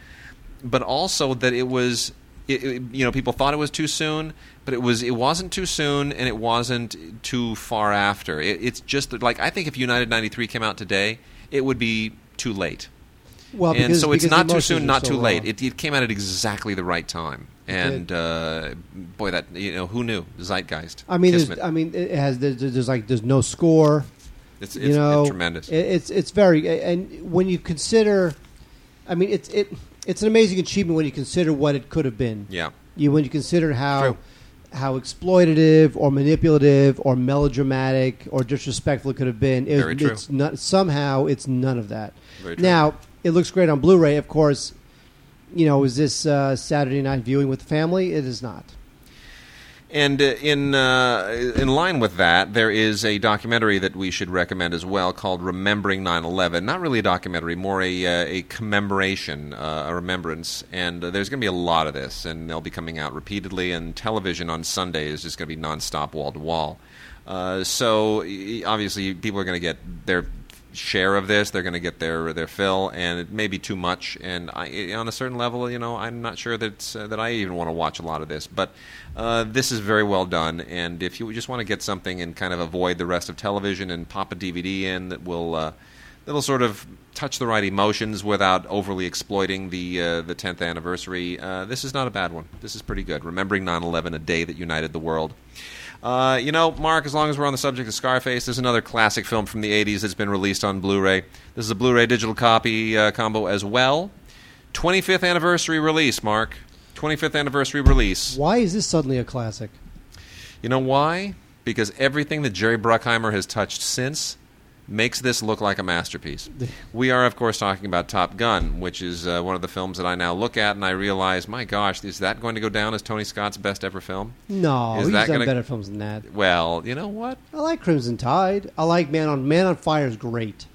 but also that it was it, it- you know people thought it was too soon but it was it wasn't too soon and it wasn't too far after it, it's just that, like i think if united 93 came out today it would be too late Well, and because- so it's not too soon, not so too late. It, it came out at exactly the right time, and uh, boy, that you know, who knew? Zeitgeist. I mean, there's, I mean, it has there's, there's like there's no score. it's, it's, you know, it's tremendous. It, it's it's very and when you consider, I mean, it's it it's an amazing achievement when you consider what it could have been. yeah, You when you consider how True. How exploitative or manipulative or melodramatic or disrespectful it could have been. It, Very true. It's not somehow it's none of that. Now it looks great on Blu-ray, of course. You know, is this uh, Saturday night viewing with the family? It is not. And uh, in uh, in line with that, there is a documentary that we should recommend as well called "Remembering 9/11." Not really a documentary, more a uh, a commemoration, uh, a remembrance. And uh, there's going to be a lot of this, and they'll be coming out repeatedly. And television on Sunday is just going to be nonstop, wall to wall. Uh, So obviously, people are going to get their share of this. They're going to get their their fill, and it may be too much. And I, on a certain level, you know, I'm not sure that uh, that I even want to watch a lot of this. But uh, this is very well done. And if you just want to get something and kind of avoid the rest of television and pop a DVD in that will uh, that'll sort of touch the right emotions without overly exploiting the uh, the 10th anniversary, uh, this is not a bad one. This is pretty good. Remembering 9/11, a day that united the world. Uh, you know, Mark, as long as we're on the subject of Scarface, there's another classic film from the 80s that's been released on Blu ray. This is a Blu ray digital copy uh, combo as well. 25th anniversary release, Mark. 25th anniversary release. Why is this suddenly a classic? You know why? Because everything that Jerry Bruckheimer has touched since makes this look like a masterpiece. we are, of course, talking about Top Gun, which is uh, one of the films that I now look at and I realize, my gosh, is that going to go down as Tony Scott's best ever film? No, Is he's done gonna- better films than that. Well, you know what? I like Crimson Tide. I like Man on Man on Fire is great.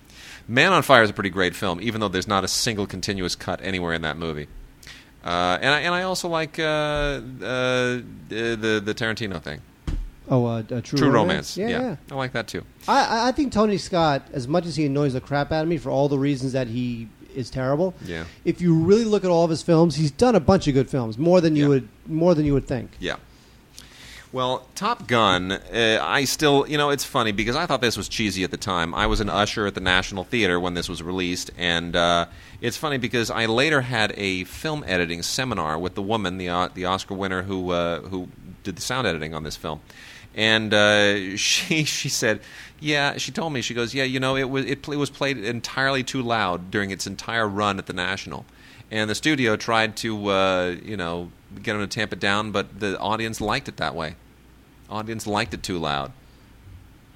Man on Fire is a pretty great film, even though there's not a single continuous cut anywhere in that movie. Uh, and I and I also like uh, uh, the the Tarantino thing, Oh, uh, True, True Romance. Yeah, yeah. I like that too. I, I- I think Tony Scott, as much as he annoys the crap out of me for all the reasons that he is terrible, Yeah. if you really look at all of his films, he's done a bunch of good films, more than you Yeah. would more than you would think. Yeah. Well, Top Gun, uh, I still, you know, it's funny because I thought this was cheesy at the time. I was an usher at the National Theater when this was released, and uh, it's funny because I later had a film editing seminar with the woman, the uh, the Oscar winner who uh, who did the sound editing on this film, and uh, she she said, yeah, she told me she goes, yeah, you know, it was it, it was played entirely too loud during its entire run at the National, and the studio tried to uh, you know get them to tamp it down, but the audience liked it that way. Audience liked it too loud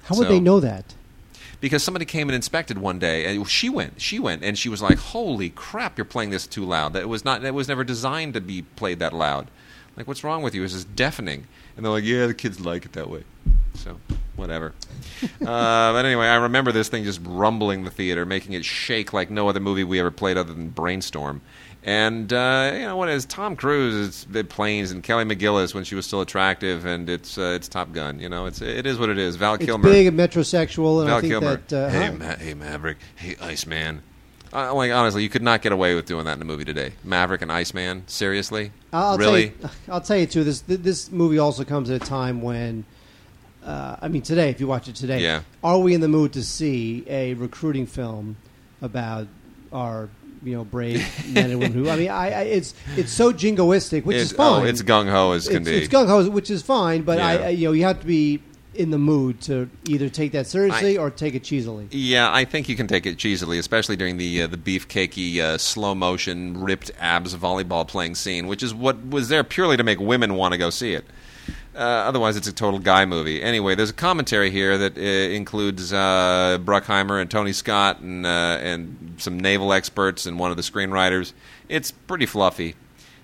How would they know that? because somebody came and inspected one day, and she went, she went, and she was like, "Holy crap, you're playing this too loud! That was not, that was never designed to be played that loud. Like, what's wrong with you? This is deafening." And they're like, "Yeah, the kids like it that way." So, whatever. uh, but anyway, I remember this thing just rumbling the theater, making it shake like no other movie we ever played other than Brainstorm. And uh, you know what is Tom Cruise? It's the planes and Kelly McGillis when she was still attractive, and it's uh, it's Top Gun. You know, it's it is what it is. Val Kilmer, It's big and metrosexual, and Val I think Kilmer. that uh, hey? Ma- hey, Maverick. Hey, Iceman. Uh, like honestly, you could not get away with doing that in a movie today. Maverick and Iceman. Seriously, I'll really? Tell you, I'll tell you too. This this movie also comes at a time when, uh, I mean, today, if you watch it today, Yeah. are we in the mood to see a recruiting film about our you know brave men and women who? I mean, I, I it's it's so jingoistic, which is fine. Oh, it's gung ho as can it's, be. it's gung ho, which is fine, but I, I you know you have to be in the mood to either take that seriously I- or take it cheesily. Yeah, I think you can take it cheesily, especially during the uh, the beefcakey, uh, slow motion, ripped abs volleyball playing scene, which is what was there purely to make women want to go see it. Uh, otherwise, it's a total guy movie. Anyway, there's a commentary here that uh, includes uh, Bruckheimer and Tony Scott and uh, and some naval experts and one of the screenwriters. It's pretty fluffy.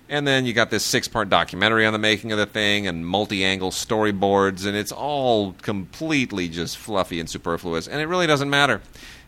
And then you got this six part documentary on the making of the thing and multi angle storyboards, and it's all completely just fluffy and superfluous. And it really doesn't matter.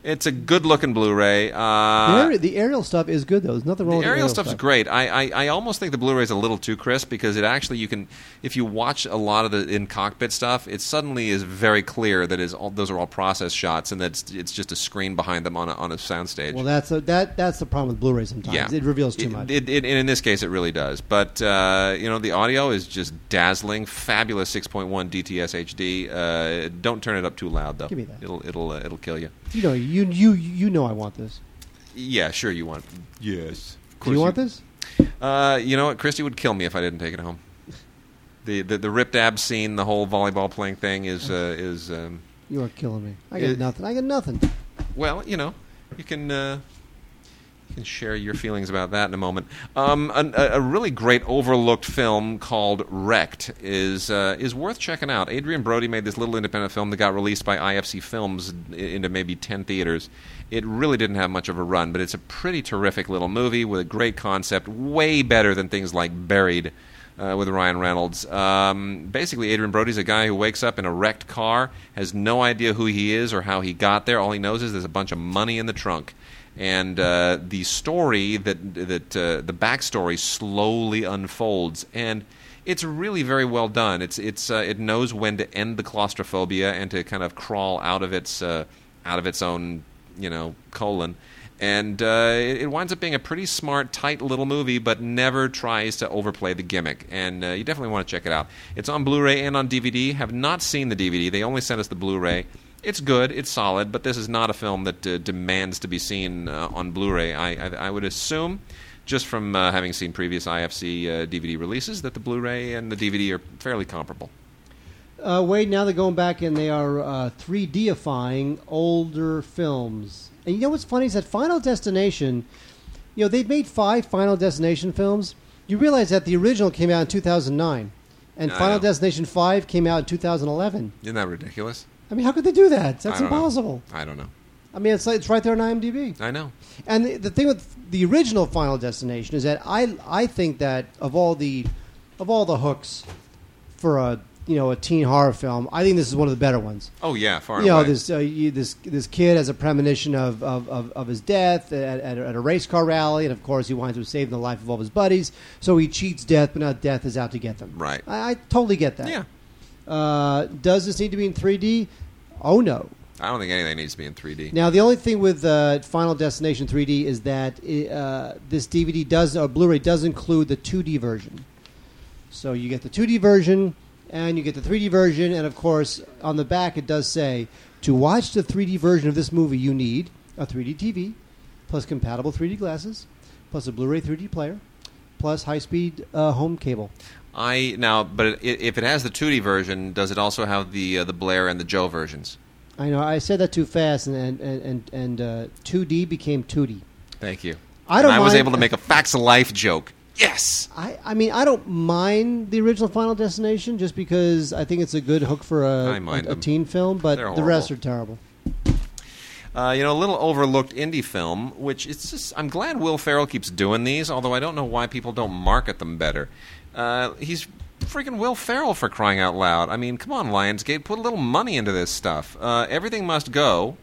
It's a good looking Blu ray. the, Uh, aerial, the aerial stuff is good though. There's nothing wrong the aerial the stuff's stuff. great. I, I, I almost think the Blu-ray is a little too crisp because it actually you can if you watch a lot of the in cockpit stuff, it suddenly is very clear that is all, those are all process shots and that it's, it's just a screen behind them on a, on a soundstage. Well, that's a, that that's the problem with Blu-ray sometimes. yeah, It reveals too It- much. It, it, and in this case, it really does. But uh, you know, the audio is just dazzling, fabulous 6.1 DTS HD. Uh, don't turn it up too loud though. Give me that. It'll it'll uh, it'll kill you. You know, you you you know I want this. Yeah, sure. You want? Yes. Of Do course you want this? Uh, you know what? Christy would kill me if I didn't take it home. The the, the ripped ab scene, the whole volleyball playing thing is uh, is um, You are killing me. I get It- nothing. I get nothing. well, you know, you can uh, can share your feelings about that in a moment. Um, an, a, really great overlooked film called Wrecked is uh, is worth checking out. Adrien Brody made this little independent film that got released by IFC Films into maybe ten theaters. It really didn't have much of a run, but it's a pretty terrific little movie with a great concept, way better than things like Buried. Uh, with Ryan Reynolds. Um, basically, Adrien Brody's a guy who wakes up in a wrecked car, has no idea who he is or how he got there. All he knows is there's a bunch of money in the trunk. And uh, the story that that uh, the backstory slowly unfolds, and it's really very well done. It's it's uh, it knows when to end the claustrophobia and to kind of crawl out of its uh, out of its own you know colon and uh, it, it winds up being a pretty smart, tight little movie, but never tries to overplay the gimmick. And uh, you definitely want to check it out. It's on Blu-ray and on DVD. Have not seen the DVD. They only sent us the Blu-ray. It's good. It's solid, but this is not a film that uh, demands to be seen uh, on Blu-ray. I, I, I would assume, just from uh, having seen previous IFC uh, DVD releases, that the Blu-ray and the DVD are fairly comparable. Uh, Wade, now they're going back and they are uh, 3Difying older films. And you know what's funny is that Final Destination, you know, they've made five Final Destination films. You realize that the original came out in 2009, and I Final know. Destination 5 came out in 2011. Isn't that ridiculous? I mean, how could they do that? That's know. impossible. I don't know. I mean, it's, like, it's right there on IMDb. I know. And the, the thing with the original Final Destination is that I I think that of all the of all the hooks for a you know a teen horror film, I think this is one of the better ones. Oh yeah, far you know, this uh, you, this this kid has a premonition of of, of, of his death at, at, a- at a race car rally, and of course he winds up saving the life of all his buddies. So he cheats death, but now death is out to get them. Right. I, I totally get that. Yeah. Uh, does this need to be in 3D? Oh no. I don't think anything needs to be in 3D. Now the only thing with uh, Final Destination 3D is that uh, this DVD does or Blu-ray does include the 2D version. So you get the 2D version and you get the 3D version, and of course on the back it does say to watch the 3D version of this movie you need a 3D TV, plus compatible 3D glasses, plus a Blu-ray 3D player, plus high-speed uh, home cable. I now, but i if it has the 2D version, does it also have the uh, the Blair and the Joe versions? I know I said that too fast, and and and, and uh, 2D became 2D. Thank you. I don't And I was mind- able to make a facts of life joke. Yes. I, I mean, I don't mind the original Final Destination just because I think it's a good hook for a, a, a teen film, but the rest are terrible. Uh, you know, a little overlooked indie film, which it's just. I'm glad Will Ferrell keeps doing these, although I don't know why people don't market them better. Uh, he's freaking Will Ferrell for crying out loud. I mean, come on, Lionsgate, put a little money into this stuff. Uh, Everything Must Go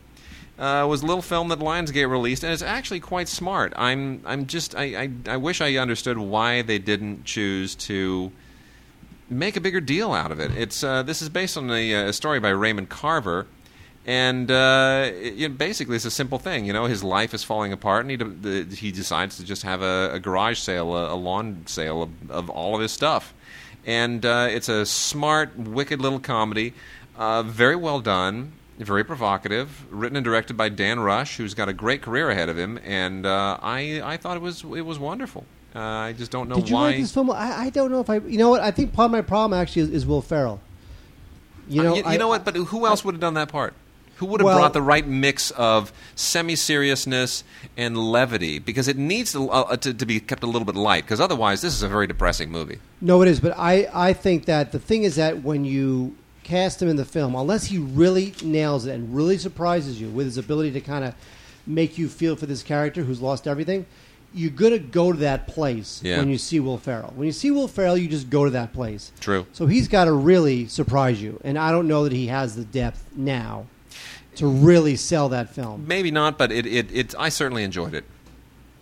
uh, was a little film that Lionsgate released, and it's actually quite smart. I'm, I'm just, I, I, I wish I understood why they didn't choose to make a bigger deal out of it. It's uh, this is based on a, uh, a story by Raymond Carver, and uh, it, basically it's a simple thing. You know, his life is falling apart, and he de- the, he decides to just have a, a garage sale, a, a lawn sale of, of all of his stuff. And uh, it's a smart, wicked little comedy, uh, very well done. Very provocative, written and directed by Dan Rush, who's got a great career ahead of him, and uh, I I thought it was it was wonderful. Uh, I just don't know Did you why. like this film? I, I don't know if I. You know what? I think part of my problem actually is, is Will Ferrell. You know, Uh, you, I- know what? But who else would have done that part? Who would have Well- brought the right mix of semi-seriousness and levity? Because it needs to, uh, to, to be kept a little bit light. Because otherwise, this is a very depressing movie. No, it is, but I, I think that the thing is that when you cast him in the film, unless he really nails it and really surprises you with his ability to kind of make you feel for this character who's lost everything, you're gonna go to that place Yeah. when you see Will Ferrell. When you see Will Ferrell, you just go to that place. True. So he's got to really surprise you, and I don't know that he has the depth now to really sell that film. Maybe not, but it, it, it I certainly enjoyed it.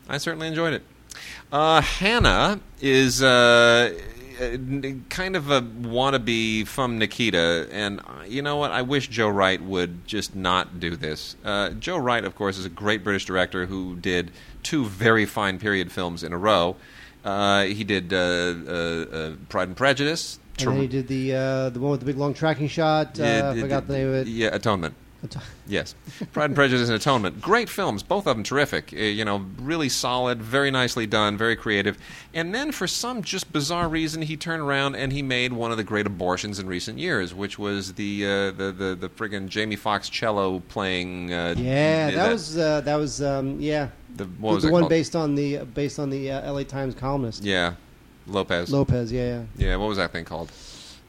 I certainly enjoyed it. Uh, Hanna is uh, uh, kind of a wannabe from Nikita, and uh, you know what? I wish Joe Wright would just not do this. Uh, Joe Wright, of course, is a great British director who did two very fine period films in a row. Uh, he did uh, uh, uh, Pride and Prejudice. And then he did the uh, the one with the big long tracking shot. Uh, I forgot the name of it. Yeah, Atonement. Yes, Pride and Prejudice and Atonement. Great films, both of them terrific. Uh, you know, really solid, very nicely done, very creative. And then, for some just bizarre reason, he turned around and he made one of the great abortions in recent years, which was the uh, the the the friggin' Jamie Foxx cello playing. Uh, Yeah, that, was uh, that was um, yeah. the, The, what was the one called? based on the based on the uh, L.A. Times columnist Yeah, Lopez. Lopez. Yeah, yeah. yeah, what was that thing called?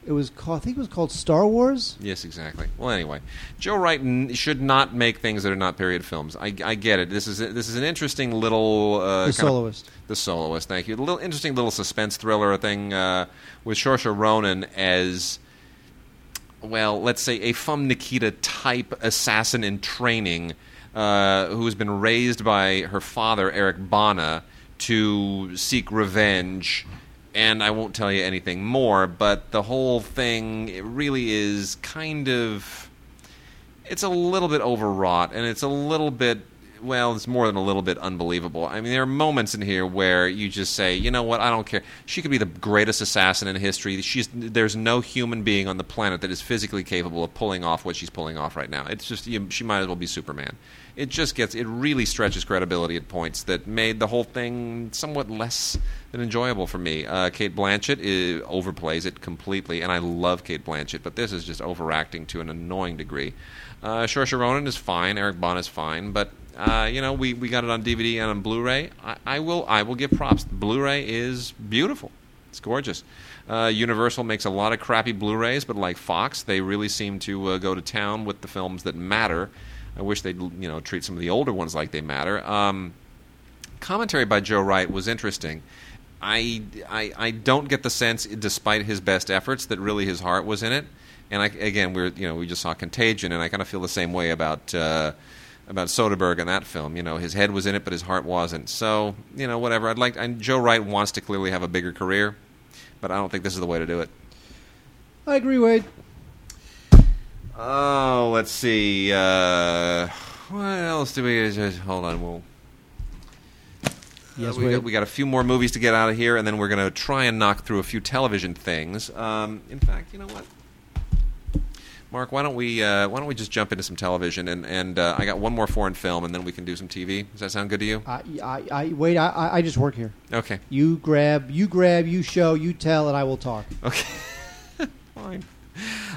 It was called. I think it was called Star Wars. Yes, exactly. Well, anyway, Joe Wright n- should not make things that are not period films. I, I get it. This is this is an interesting little uh, the kind of- soloist. the soloist. Thank you. A little interesting little suspense thriller thing uh, with Saoirse Ronan as well. Let's say a Femme Nikita type assassin in training, uh, who has been raised by her father Eric Bana to seek revenge. And I won't tell you anything more, but the whole thing it really is kind of it's a little bit overwrought and it's a little bit well it's more than a little bit unbelievable. I mean there are moments in here where you just say you know what? I don't care. She could be the greatest assassin in history. She's there's no human being on the planet that is physically capable of pulling off what she's pulling off right now. It's just you, she might as well be superman. It just gets it really stretches credibility at points that made the whole thing somewhat less than enjoyable for me. Uh, Cate Blanchett uh, overplays it completely, and I love Cate Blanchett, but this is just overacting to an annoying degree. Uh, Saoirse Ronan is fine, Eric Bana is fine, but uh, you know we, we got it on DVD and on Blu-ray. I, I will I will give props. Blu-ray is beautiful. It's gorgeous. Uh, Universal makes a lot of crappy Blu-rays, but like Fox, they really seem to uh, go to town with the films that matter. I wish they'd you know treat some of the older ones like they matter. Um, commentary by Joe Wright was interesting. I, I I don't get the sense, despite his best efforts, that really his heart was in it. And I, again, we're you know we just saw Contagion, and I kind of feel the same way about uh, about Soderbergh in that film. You know, his head was in it, but his heart wasn't. So you know, whatever. I'd like. And Joe Wright wants to clearly have a bigger career, but I don't think this is the way to do it. I agree, Wade. Oh, let's see. Uh, what else do we? Just, hold on. We'll. Yes, Uh, we, got, we got a few more movies to get out of here, and then we're going to try and knock through a few television things. Um, in fact, you know what, Mark? Why don't we uh, why don't we just jump into some television? And and uh, I got one more foreign film, and then we can do some TV. Does that sound good to you? I, I, I wait. I, I- just work here. Okay. You grab, you grab, you show, you tell, and I will talk. Okay. Fine.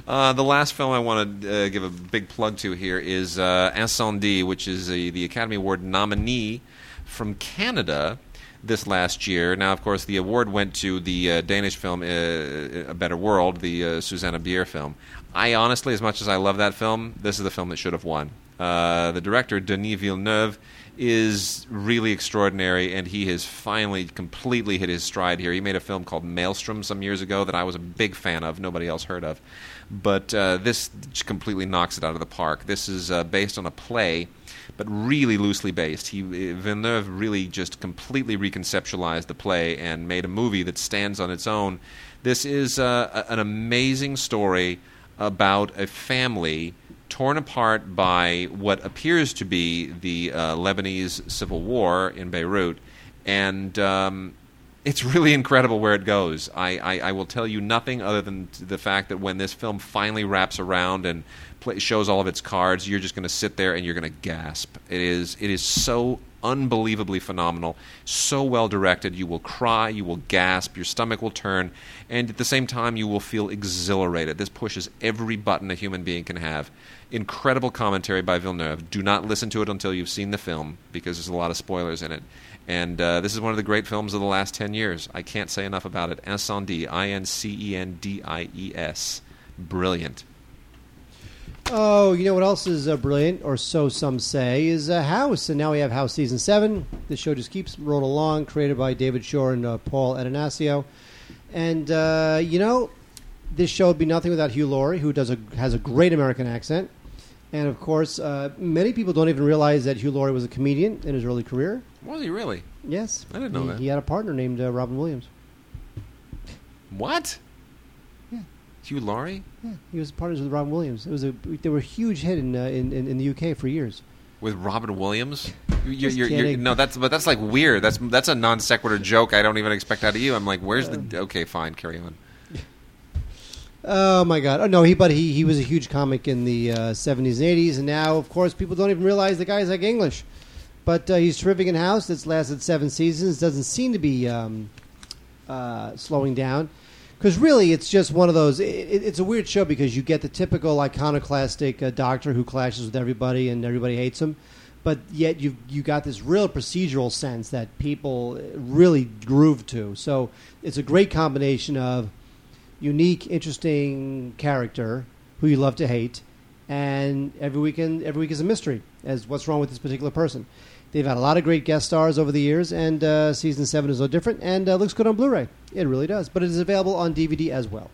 Uh, the last film I want to uh, give a big plug to here is uh, Incendies, which is a, the Academy Award nominee from Canada this last year. Now, of course, the award went to the uh, Danish film uh, A Better World, the uh, Susanna Bier film. I honestly, as much as I love that film, this is the film that should have won. Uh, the director, Denis Villeneuve, is really extraordinary, and he has finally completely hit his stride here. He made a film called Maelstrom some years ago that I was a big fan of, nobody else heard of. But uh, this completely knocks it out of the park. This is uh, based on a play, but really loosely based. He uh, Villeneuve really just completely reconceptualized the play and made a movie that stands on its own. This is uh, an amazing story about a family torn apart by what appears to be the uh, Lebanese civil war in Beirut, and um, it's really incredible where it goes. I, I, I will tell you nothing other than the fact that when this film finally wraps around and play, shows all of its cards, you're just going to sit there and you're going to gasp. It is it is so unbelievably phenomenal, so well directed. You will cry, you will gasp, your stomach will turn, and at the same time you will feel exhilarated. This pushes every button a human being can have. Incredible commentary by Villeneuve. Do not listen to it until you've seen the film because there's a lot of spoilers in it. And uh, this is one of the great films of the last 10 years. I can't say enough about it. Incendies, I N C E N D I E S. Brilliant. Oh, you know what else is uh, brilliant, or so some say, is uh, House. And now we have House season seven. The show just keeps rolling along. Created by David Shore and uh, Paul Attanasio. And uh, you know, this show would be nothing without Hugh Laurie, who does a has a great American accent. And of course, uh, many people don't even realize that Hugh Laurie was a comedian in his early career. Was he really? Yes, I didn't know he, that. He had a partner named uh, Robin Williams. What? Hugh Laurie? Yeah, he was partners with Robin Williams. It was a they were a huge hit in uh, in, in in the UK for years. With Robin Williams? You- You're, you're, you're, no, that's but that's like weird. That's that's a non sequitur joke. I don't even expect out of you. I'm like, where's the? Okay, fine, carry on. Oh my god! Oh no, he but he he was a huge comic in the uh, seventies and eighties, and now of course people don't even realize the guy's like English. But uh, he's terrific in House. That's lasted seven seasons. Doesn't seem to be um, uh, slowing down. Because really, it's just one of those. It, it, it's a weird show because you get the typical iconoclastic uh, doctor who clashes with everybody and everybody hates him, but yet you you got this real procedural sense that people really groove to. So it's a great combination of unique, interesting character who you love to hate, and every weekend every week is a mystery as what's wrong with this particular person. They've had a lot of great guest stars over the years, and uh, season seven is no different, and uh, looks good on Blu-ray. It really does, but it is available on DVD as well.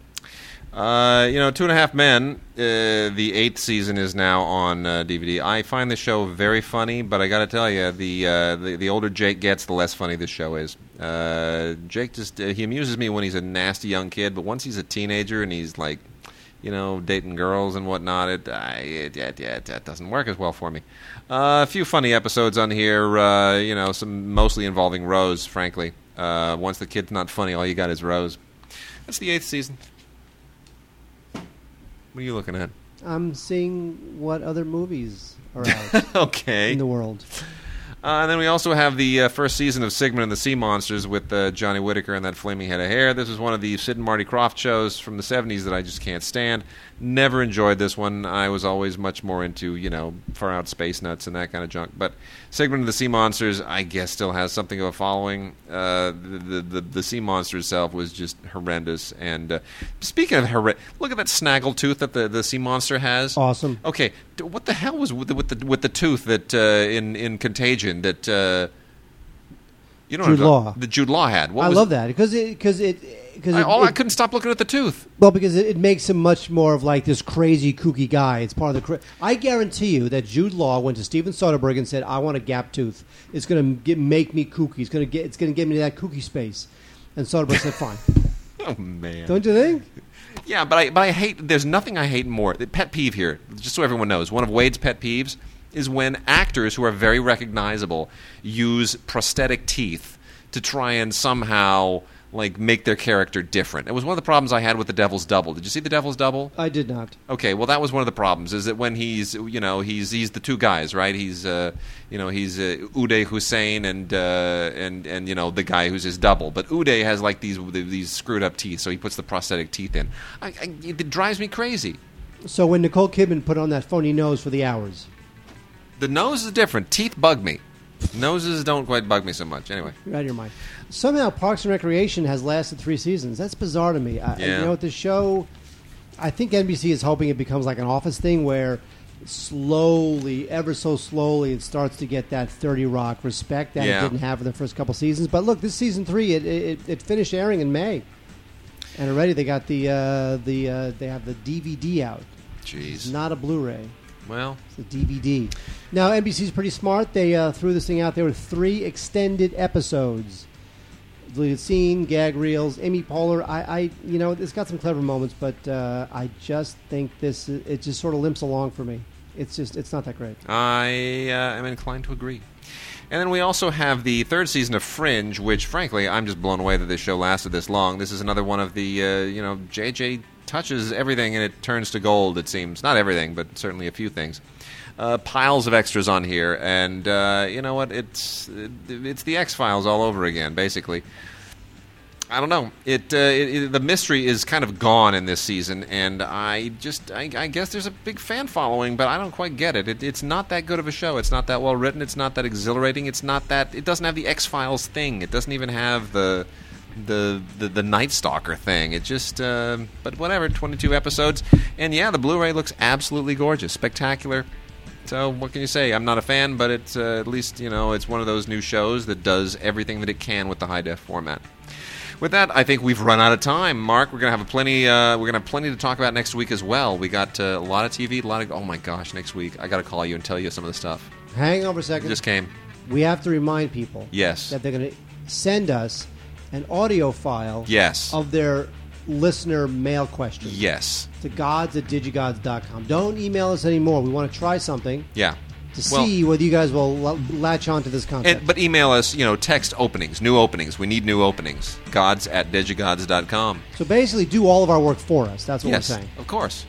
Uh, you know, Two and a Half Men. Uh, the eighth season is now on uh, DVD. I find the show very funny, but I got to tell you, the, uh, the the older Jake gets, the less funny this show is. Uh, Jake just uh, he amuses me when he's a nasty young kid, but once he's a teenager and he's like, you know, dating girls and whatnot, it I, it, it, it, it doesn't work as well for me. Uh, a few funny episodes on here, uh, you know, some mostly involving Rose. Frankly, uh, once the kid's not funny, all you got is Rose. That's the eighth season. What are you looking at? I'm seeing what other movies are out okay. in the world. Uh, and then we also have the uh, first season of Sigmund and the Sea Monsters with uh, Johnny Whitaker and that flaming head of hair. This is one of the Sid and Marty Krofft shows from the 70s that I just can't stand. Never enjoyed this one. I was always much more into, you know, far out space nuts and that kind of junk. But Sigmund of the Sea Monsters, I guess, still has something of a following. Uh, the, the, the Sea Monster itself was just horrendous. And uh, speaking of horrendous, look at that snaggle tooth that the, the Sea Monster has. Awesome. Okay, what the hell was with the with the, with the tooth that uh, in in Contagion that uh, you know Jude Law. that Jude Law had? What I love that because it because it because I, it, all, I couldn't stop looking at the tooth. well because it, it makes him much more of like this crazy kooky guy. It's part of the. Cra- I guarantee you that Jude Law went to Steven Soderbergh and said, "I want a gap tooth. It's going to make me kooky. It's going to get it's going to get me to that kooky space." And Soderbergh said, "Fine." Oh man. Don't you think? Yeah, but I but I hate. There's nothing I hate more. The pet peeve here, just so everyone knows, one of Wade's pet peeves is when actors who are very recognizable use prosthetic teeth to try and somehow like make their character different. It was one of the problems I had with The Devil's Double. Did you see The Devil's Double? I did not. Okay, well, that was one of the problems. Is that when he's, you know, he's he's the two guys, right? He's, uh, you know, he's uh, Uday Hussein and uh, and and you know the guy who's his double. But Uday has like these these screwed up teeth, so he puts the prosthetic teeth in. I, I, it drives me crazy. So when Nicole Kidman put on that phony nose for the hours, The nose is different. Teeth bug me. Noses don't quite bug me so much. Anyway, you're out of your mind. Somehow Parks and Recreation has lasted three seasons. That's bizarre to me. I, Yeah. You know, with the show. I think NBC is hoping it becomes like an Office thing where slowly, ever so slowly, it starts to get that Thirty Rock respect that Yeah. it didn't have in the first couple seasons. But look, this season three, it, it, it finished airing in May, and already they got the uh, the uh, they have the DVD out. It's jeez. not a Blu-ray. Well, It's a DVD. Now NBC's pretty smart. They uh, threw this thing out there with three extended episodes. Deleted scene, gag reels. Amy Poehler. I, I, you know, it's got some clever moments, but uh, I just think this it just sort of limps along for me. It's just it's not that great. I uh, am inclined to agree. And then we also have the third season of Fringe, which, frankly, I'm just blown away that this show lasted this long. This is another one of the, uh, you know, JJ touches everything and it turns to gold. It seems not everything, but certainly a few things. Uh, piles of extras on here, and uh, you know what? It's it's the X Files all over again, basically. I don't know. It, uh, it, it the mystery is kind of gone in this season, and I just I, I guess there's a big fan following, but I don't quite get it. it. It's not that good of a show. It's not that well written. It's not that exhilarating. It's not that it doesn't have the X Files thing. It doesn't even have the the the, the Night Stalker thing. It just uh, but whatever. 22 episodes, and yeah, the Blu-ray looks absolutely gorgeous, spectacular. So what can you say? I'm not a fan, but it's uh, at least you know it's one of those new shows that does everything that it can with the high def format. With that, I think we've run out of time. Mark, we're gonna have a plenty. Uh, we're gonna have plenty to talk about next week as well. We got uh, a lot of TV, a lot of. Oh my gosh, next week I got to call you and tell you some of the stuff. Hang on for a It second. just came. we have to remind people Yes. that they're going to send us an audio file Yes. of their listener mail question Yes. to gods at digigods.com. Don't email us anymore. We want to try something. Yeah. to Well- see whether you guys will l- latch on to this concept. And, but email us, you know, text openings, new openings. We need new openings. Gods at digigods.com. so basically, do all of our work for us. That's what Yes, we're saying. of course.